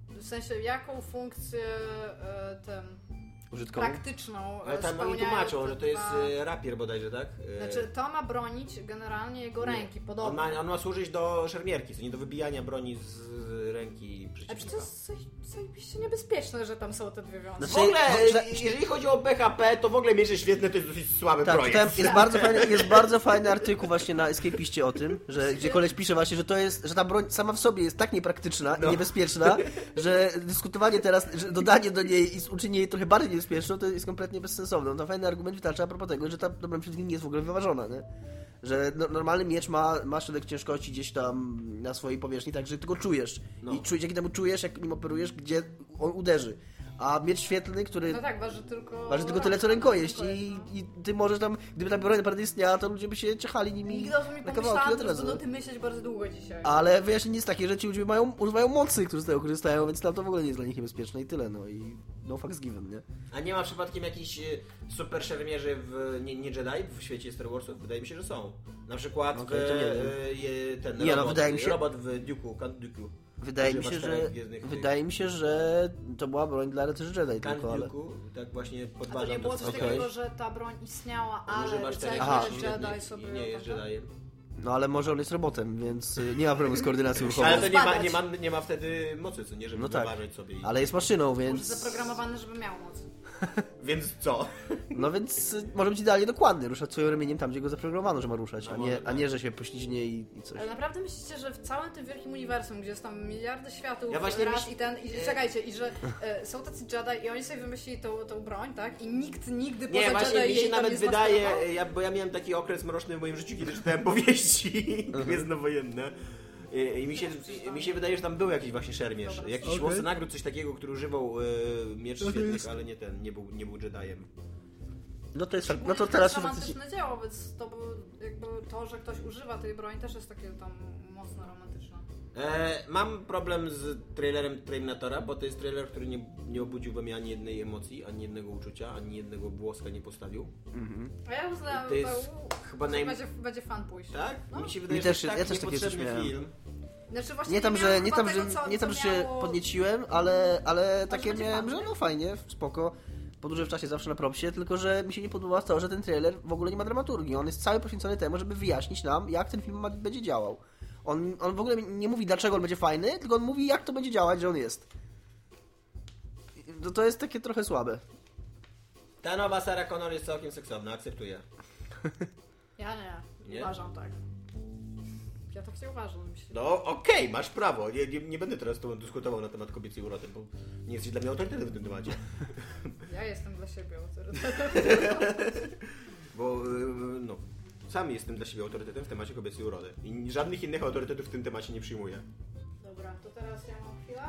S3: w sensie jaką funkcję e, ten
S2: użytkową.
S3: praktyczną.
S4: Ale
S3: e,
S4: tam oni tłumaczą, że to jest
S3: dwa-
S4: e, rapier bodajże, tak? E,
S3: Znaczy, to ma bronić generalnie jego ręki,
S4: on
S3: podobno.
S4: ma, on ma służyć do szermierki, co nie do wybijania broni z ręki
S3: A przecież to jest zaje- zajebiście niebezpieczne, że tam są te dwie wiązki.
S2: Znaczy,
S4: W ogóle, e,
S2: że-
S4: jeżeli chodzi o BHP, to w ogóle miecze świetne to jest dosyć słaby
S2: Tak,
S4: projekt.
S2: jest bardzo, fajny, jest bardzo fajny artykuł właśnie na Escapiście o tym, że, gdzie koleś pisze właśnie, że to jest, że ta broń sama w sobie jest tak niepraktyczna
S4: No.
S2: i niebezpieczna, że dyskutowanie teraz, że dodanie do niej i uczynienie jej trochę bardziej niebezpieczną, to jest kompletnie bezsensowne. No to fajny argument wystarcza a propos tego, że ta broń wszystkim nie jest w ogóle wyważona, nie? Że no, normalny miecz ma, ma środek ciężkości gdzieś tam na swojej powierzchni, tak, że ty go czujesz.
S4: No.
S2: I czuj, dzięki temu czujesz, jak nim operujesz, gdzie on uderzy. A miecz świetlny, który
S3: No tak, waży tylko...
S2: Waży tylko tyle co rękojeść
S3: Rękojeść,
S2: i,
S3: no.
S2: i ty możesz tam, gdyby ta broń naprawdę istniała, to ludzie by się ciechali nimi
S3: Nigdy o tym nie pomyślałam,
S2: od
S3: to
S2: razu.
S3: będę o tym myśleć bardzo długo dzisiaj.
S2: Ale wyjaśnienie jest takie, że ci ludzie mają, używają mocy, którzy z tego korzystają, więc tam to w ogóle nie jest dla nich niebezpieczne i tyle, no i no fucks given, nie?
S4: A nie ma przypadkiem jakichś e, super szermierzy w nie, nie Jedi w świecie Star Warsów? Wydaje mi się, że są. Na przykład
S2: Okej,
S4: w,
S2: nie
S4: e, je- ten
S2: Nie, no,
S4: robot,
S2: wydaje mi się-
S4: robot w Duke'u, Count Dooku.
S2: Wydaje mi się, że wydaje mi się, że to była broń dla rycerzy Jedi
S4: Count
S2: tylko, ale...
S4: Tak właśnie
S3: A to
S4: podważam
S3: nie było coś takiego, że ta broń istniała, ale
S4: świetnych
S3: Jedi sobie...
S4: nie jest
S3: tak, tak?
S2: No ale może on jest robotem, więc y, nie ma problemu z koordynacją ruchową.
S4: Ale to nie ma, nie, ma, nie ma wtedy mocy, co nie, żeby
S2: No tak.
S4: sobie.
S2: Ale jest maszyną,
S3: Może
S2: więc...
S3: zaprogramowany, żeby miał moc.
S4: Więc co?
S2: No więc y, może być idealnie dokładny, ruszać swoim ramieniem tam, gdzie go zaprogramowano, że ma ruszać, a
S4: No
S2: nie, a
S4: tak.
S2: nie że się pośliźnie i, i coś.
S3: Ale naprawdę myślicie, że w całym tym wielkim uniwersum, gdzie jest tam miliardy światów,
S4: Ja właśnie
S3: raz
S4: myśl-
S3: i ten, i czekajcie, i że e, są tacy Jedi i oni sobie wymyślili tą, tą broń, tak? I nikt nigdy
S4: Nie,
S3: poza
S4: właśnie
S3: Jedi
S4: mi się nawet
S3: nie
S4: wydaje, ja, bo ja miałem taki okres mroczny w moim życiu, kiedy czytałem powieści gwiezdnowojenne. I, I mi się, mi się wydaje, że tam był jakiś właśnie szermierz. Jakiś
S2: Okej.
S4: łowca nagród, coś takiego, który używał e, miecz świetnych,
S2: jest-
S4: ale nie ten, nie był, nie był Jediem.
S2: No to jest fakt. No to
S3: że
S2: teraz
S3: to jest
S2: faktycznie...
S3: romantyczne dzieło, więc to, jakby to, że ktoś używa tej broni też jest takie tam mocno romantyczne.
S4: E, mam problem z trailerem Terminatora, bo to jest trailer, który nie, nie obudził we mnie ani jednej emocji, ani jednego uczucia, ani jednego włoska nie postawił.
S3: A ja uznałam,
S4: To
S3: że
S4: jest
S3: to,
S4: chyba
S3: że
S4: naj-
S3: będzie, będzie fan pójść.
S4: Tak?
S3: No.
S4: Mi się wydaje,
S2: Mi
S4: że
S2: też
S4: to
S2: się-
S4: jest
S2: ja
S4: tak
S2: też takie coś miałem.
S4: film.
S3: Znaczy właśnie
S2: Nie tam, że, nie tam,
S3: tego,
S2: że,
S3: co,
S2: nie tam, że się podnieciłem, ale, ale
S3: Może
S2: takie miałem, że no fajnie, spoko. Podróże w czasie zawsze na propsie, tylko że mi się nie podobało to, że ten trailer w ogóle nie ma dramaturgii. On jest cały poświęcony temu, żeby wyjaśnić nam, jak ten film ma, będzie działał. On, on w ogóle nie mówi, dlaczego on będzie fajny, tylko on mówi, jak to będzie działać, że on jest. To, to jest takie trochę słabe.
S4: Ta nowa Sarah Connor jest całkiem seksowna, akceptuję.
S3: Ja nie,
S4: Nie?
S3: uważam tak. Ja tak nie uważam. Myślę.
S4: No okej, masz prawo. Nie, nie, nie będę teraz z tobą dyskutował na temat kobiecej urody, bo nie jesteś dla mnie autorytetem w tym temacie.
S3: Ja jestem dla siebie autorytetem.
S4: Bo yy, no, sam jestem dla siebie autorytetem w temacie kobiecej urody. I żadnych innych autorytetów w tym temacie nie przyjmuję.
S3: Dobra, to teraz ja mam chwilę.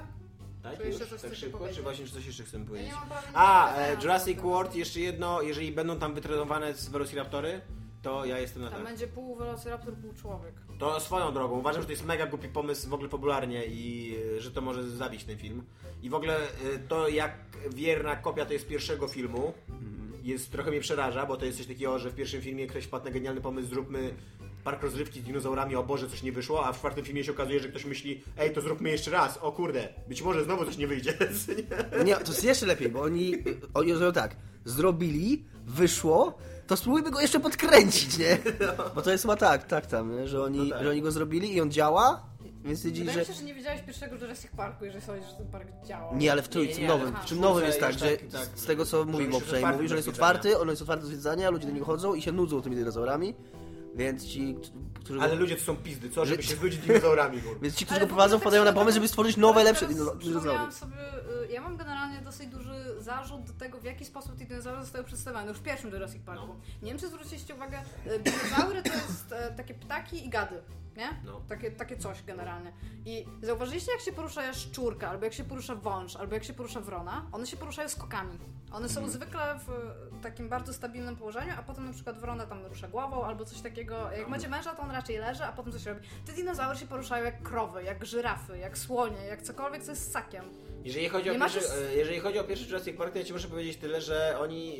S4: Tak?
S3: Czy
S4: Już?
S3: jeszcze coś
S4: tak szybko?
S3: powiedzieć?
S4: Czy właśnie coś jeszcze chcę
S3: Ja
S4: powiedzieć?
S3: nie mam prawa nic
S4: A, e. Jurassic World, jeszcze jedno, jeżeli będą tam wytrenowane z Velociraptory, to ja jestem na
S3: Tam
S4: tak.
S3: będzie pół Velociraptor, pół człowiek.
S4: To swoją drogą. Uważam, że to jest mega głupi pomysł w ogóle popularnie i e, że to może zabić ten film. I w ogóle e, to jak wierna kopia to jest pierwszego filmu, jest trochę mnie przeraża, bo to jest coś takiego, że w pierwszym filmie ktoś wpadł na genialny pomysł, zróbmy park rozrywki z dinozaurami, o Boże, coś nie wyszło, a w czwartym filmie się okazuje, że ktoś myśli, ej, to zróbmy jeszcze raz, o kurde, być może znowu coś nie wyjdzie.
S2: Nie, to jest jeszcze lepiej, bo oni, oni tak, zrobili, wyszło, to spróbujmy go jeszcze podkręcić, nie? Bo to jest chyba tak, tak tam, nie? Że, oni,
S4: No tak.
S2: że oni go zrobili i on działa, więc stwierdzili,
S3: Wydaje
S2: że...
S3: się, że nie widziałeś pierwszego Jurassic Parku, jeżeli sądzisz, że ten park działa.
S2: Nie, ale w trójce nowym, w czym nowym jest tak, że
S4: tak, tak.
S2: z tego co
S4: Że
S2: mówił
S4: otwarty
S2: mówi, że on jest otwarty, on jest otwarty do zwiedzania, ludzie do niego chodzą i się nudzą tymi dinozaurami, więc ci, którzy...
S4: Ale ludzie to są pizdy, co? Żeby się znudzić dinozaurami.
S2: Więc ci, którzy
S3: Ale
S2: go prowadzą,
S3: ogóle
S2: wpadają
S3: tak
S2: na pomysł, żeby stworzyć nowe,
S3: teraz
S2: lepsze dino- dinozaury.
S3: ja mam generalnie dosyć duży zarzut do tego, w jaki sposób te dinozaury zostały przedstawione już w pierwszym Jurassic Parku.
S4: No.
S3: Nie wiem, czy zwróciliście uwagę, y, dinozaury to jest e, takie ptaki i gady, nie?
S4: No.
S3: Takie, takie coś generalnie. I zauważyliście, jak się porusza szczurka, albo jak się porusza wąż, albo jak się porusza wrona? One się poruszają skokami. One są zwykle w e, takim bardzo stabilnym położeniu, a potem na przykład wrona tam rusza głową, albo coś takiego. Jak macie męża, to on raczej leży, a potem coś robi. Te dinozaury się poruszają jak krowy, jak żyrafy, jak słonie, jak cokolwiek, co jest ssakiem.
S4: Jeżeli chodzi, o
S3: Nie masz
S4: pierwszy,
S3: już-
S4: e, jeżeli chodzi o pierwszy Jurassic Park, to ja ci muszę powiedzieć tyle, że oni,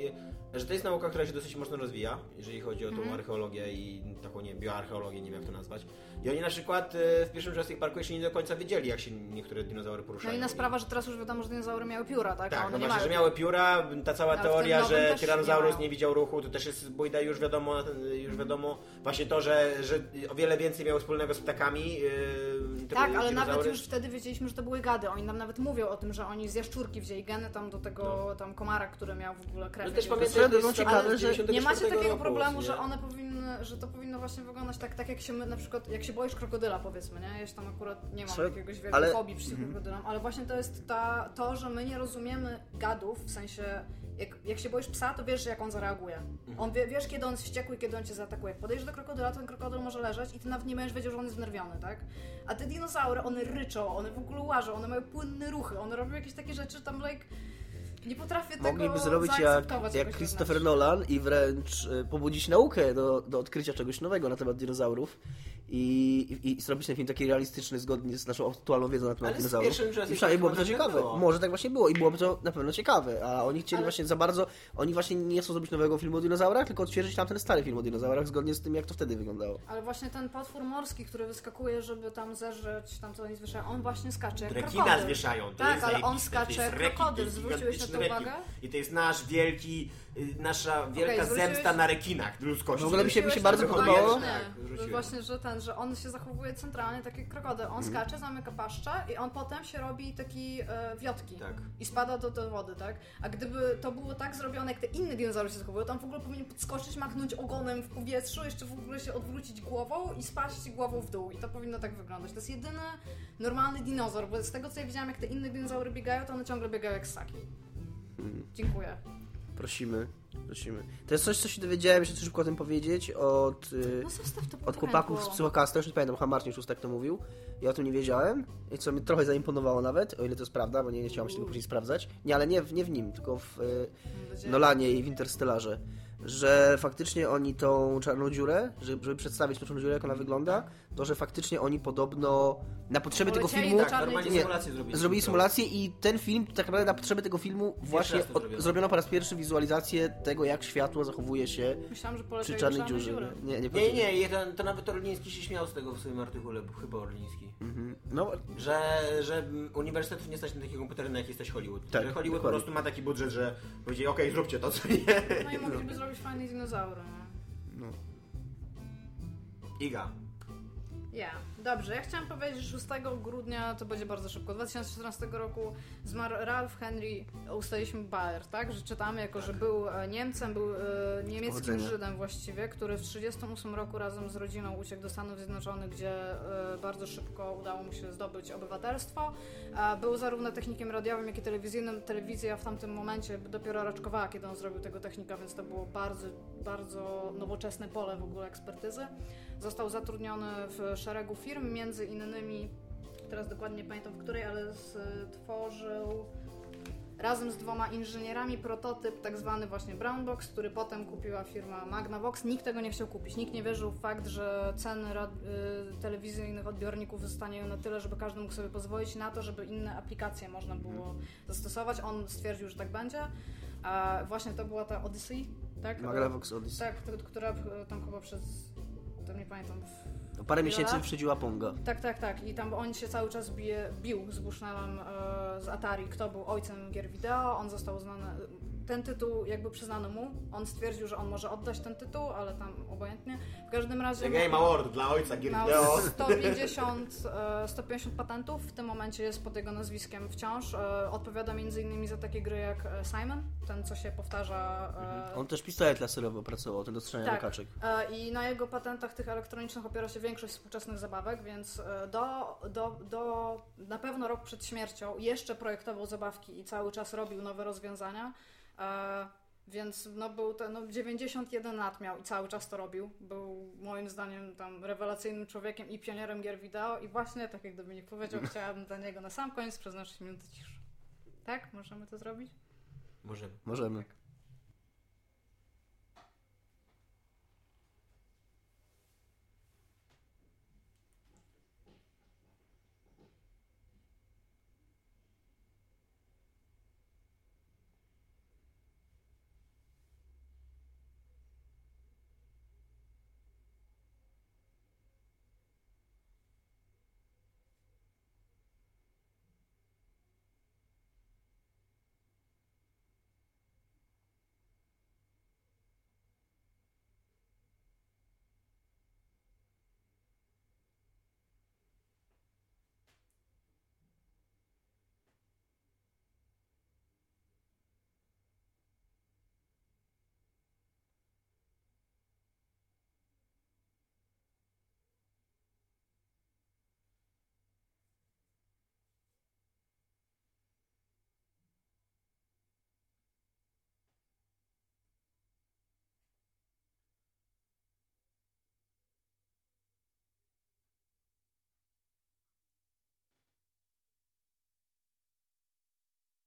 S4: że to jest nauka, która się dosyć mocno rozwija, jeżeli chodzi o tą
S3: Mhm.
S4: archeologię i taką, nie bioarcheologię, nie wiem jak to nazwać. I oni na przykład e, w pierwszym Jurassic Parku jeszcze nie do końca wiedzieli, jak się niektóre dinozaury
S3: No
S4: poruszają.
S3: inna sprawa, że teraz już wiadomo, że dinozaury miały pióra, tak?
S4: Tak, no
S3: nie
S4: właśnie, że miały pióra, ta cała teoria, że Tyrannosaurus nie widział ruchu, to też jest bójda już wiadomo, już wiadomo właśnie to, że, że o wiele więcej miało wspólnego z ptakami. Yy,
S3: Tak, ale nawet już wtedy wiedzieliśmy, że to były gady. Oni nam nawet mówią o tym, że oni z jaszczurki wzięli geny tam do tego tam komara, który miał w ogóle krew.
S4: No też pamiętaj, że to
S2: Swoją
S4: jest
S2: drogą
S4: sprawa
S2: ciekawe,
S4: z
S2: że
S4: 94
S3: Nie macie takiego
S4: roku,
S3: problemu,
S4: nie?
S3: że one powinny, że to powinno właśnie wyglądać tak, tak jak się my, na przykład, jak się boisz krokodyla powiedzmy, nie? Ja się tam akurat nie mam
S2: Swoją-
S3: jakiegoś wielkiej
S2: ale-
S3: fobii przeciwko krokodylom, ale właśnie to jest ta, to, że my nie rozumiemy gadów, w sensie jak, jak się boisz psa, to wiesz jak on zareaguje. On wie, wiesz kiedy on jest wściekły i kiedy on cię zaatakuje. Jak podejdziesz do krokodyla, to ten krokodyl może leżeć i ty nawet nie będziesz wiedział, że on jest znerwiony, tak? A te dinozaury, one ryczą, one w ogóle łażą, one mają płynne ruchy, one robią jakieś takie rzeczy tam like... Nie potrafię tego
S2: Mogliby zrobić jak, jak Christopher. Nolan i wręcz e, pobudzić naukę do, do odkrycia czegoś nowego na temat dinozaurów i, i, i zrobić ten film taki realistyczny, zgodnie z naszą aktualną wiedzą na temat dinozaurów. I przynajmniej byłoby to ciekawe.
S4: było.
S2: Może tak właśnie było i byłoby to na pewno ciekawe, a oni chcieli
S3: Ale-
S2: właśnie za bardzo, oni właśnie nie chcą zrobić nowego filmu o dinozaurach, tylko odświeżyć tamten stary film o dinozaurach, zgodnie z tym, jak to wtedy wyglądało.
S3: Ale właśnie ten potwór morski, który wyskakuje, żeby tam zeżreć tam co oni zwieszają, on właśnie skacze jak
S4: Rekina
S3: krokodyl.
S4: zwieszają. To
S3: Tak,
S4: jest
S3: ale on skacze jak krokodyl. Zwróciłeś na to uwagę?
S4: I to jest nasz wielki, nasza wielka
S3: zwróciłeś-
S4: zemsta na rekinach ludzkości.
S2: W ogóle mi się- mi się bardzo podobało.
S4: Tak,
S3: właśnie, że ten, że on się zachowuje centralnie tak jak krokodyl. On skacze, zamyka paszczę i on potem się robi taki e, wiotki.
S4: Tak.
S3: I spada do, do wody, tak? A gdyby to było tak zrobione, jak te inne dinozaury się zachowują, to on w ogóle powinien podskoczyć, machnąć ogonem w powietrzu, jeszcze w ogóle się odwrócić głową i spaść głową w dół. I to powinno tak wyglądać. To jest jedyny normalny dinozaur, bo z tego co ja widziałam, jak te inne dinozaury biegają, to one ciągle biegają jak ssaki. Dziękuję.
S2: Prosimy, prosimy. To jest coś, co się dowiedziałem, jeszcze szybko o tym powiedzieć, od... y,
S3: No zostaw to
S2: od chłopaków z Psychokasta, już nie pamiętam, chyba Marcin Szóstek to mówił. Ja o tym nie wiedziałem i co mnie trochę zaimponowało nawet, o ile to jest prawda, bo nie, nie chciałem się tego później sprawdzać. Nie, ale nie w, nie w nim, tylko w y, Nolanie i w Interstellarze. Że faktycznie oni tą czarną dziurę, żeby, żeby przedstawić tą czarną dziurę, jak ona wygląda, to że faktycznie oni podobno na potrzeby tego filmu
S4: Tak, normalnie symulację zrobili.
S2: zrobili symulację i ten film tak naprawdę na potrzeby tego filmu właśnie od,
S4: zrobiono.
S2: zrobiono po raz pierwszy wizualizację tego, jak światło zachowuje się
S3: Myślałam, że
S2: przy czarnej dziurze. Nie, nie,
S4: Nie, nie, nie, to, to nawet Orliński się śmiał z tego w swoim artykule, bo chyba Orliński.
S2: Mhm. No,
S4: Że, że uniwersytetów nie stać na takie komputery, na jak jesteś Hollywood.
S2: Tak,
S4: że Hollywood
S2: dokładnie.
S4: po prostu ma taki budżet, że powiedzieli, okej, zróbcie to, co nie.
S3: No i mogliby zrobić fajne dinozaury, no.
S4: Iga.
S3: Ja. Dobrze, ja chciałam powiedzieć, że 6 grudnia to będzie bardzo szybko. 2014 roku zmarł Ralph Henry, ustaliliśmy Baer, tak? Że czytamy jako, że był e, Niemcem, był e, niemieckim. Żydem właściwie, który w 1938 roku razem z rodziną uciekł do Stanów Zjednoczonych, gdzie e, bardzo szybko udało mu się zdobyć obywatelstwo. E, Był zarówno technikiem radiowym, jak i telewizyjnym. Telewizja w tamtym momencie dopiero raczkowała, kiedy on zrobił tego technika, więc to było bardzo, bardzo nowoczesne pole w ogóle ekspertyzy. Został zatrudniony w szeregu firm, między innymi, teraz dokładnie nie pamiętam w której, ale stworzył razem z dwoma inżynierami prototyp tak zwany właśnie Brown Box, który potem kupiła firma Magnavox. Nikt tego nie chciał kupić. Nikt nie wierzył w fakt, że ceny y, telewizyjnych odbiorników zostanieją na tyle, żeby każdy mógł sobie pozwolić na to, żeby inne aplikacje można było zastosować. On stwierdził, że tak będzie. A właśnie to była ta Odyssey, tak?
S2: Magnavox Odyssey.
S3: Tak, która e, tam chyba przez. Tam nie pamiętam. w-
S2: No, Parę miesięcy wyprzedziła Ponga.
S3: Tak, tak, tak. I tam on się cały czas bije, bił z Bushnellem e, z Atari, kto był ojcem gier wideo. On został uznany. Ten tytuł jakby przyznano mu. On stwierdził, że on może oddać ten tytuł, ale tam obojętnie. W każdym razie.
S4: The Game Award dla ojca
S3: Miał
S4: wideo.
S3: 150, e, 150 patentów, w tym momencie jest pod jego nazwiskiem wciąż. E, Odpowiada m.in. za takie gry jak e, Simon, ten co się powtarza. e,
S2: On też pistolet laserowy opracował, ten do strzelania
S3: tak. I na jego patentach tych elektronicznych opiera się większość współczesnych zabawek, więc do, do, do na pewno rok przed śmiercią jeszcze projektował zabawki i cały czas robił nowe rozwiązania. E, Więc no był ten, no 91 lat miał i cały czas to robił. Był moim zdaniem tam rewelacyjnym człowiekiem i pionierem gier wideo i właśnie tak jak Dominik powiedział, chciałabym dla niego na sam koniec przeznaczyć minutę ciszy. Tak? Możemy to zrobić?
S4: Możemy.
S2: Możemy.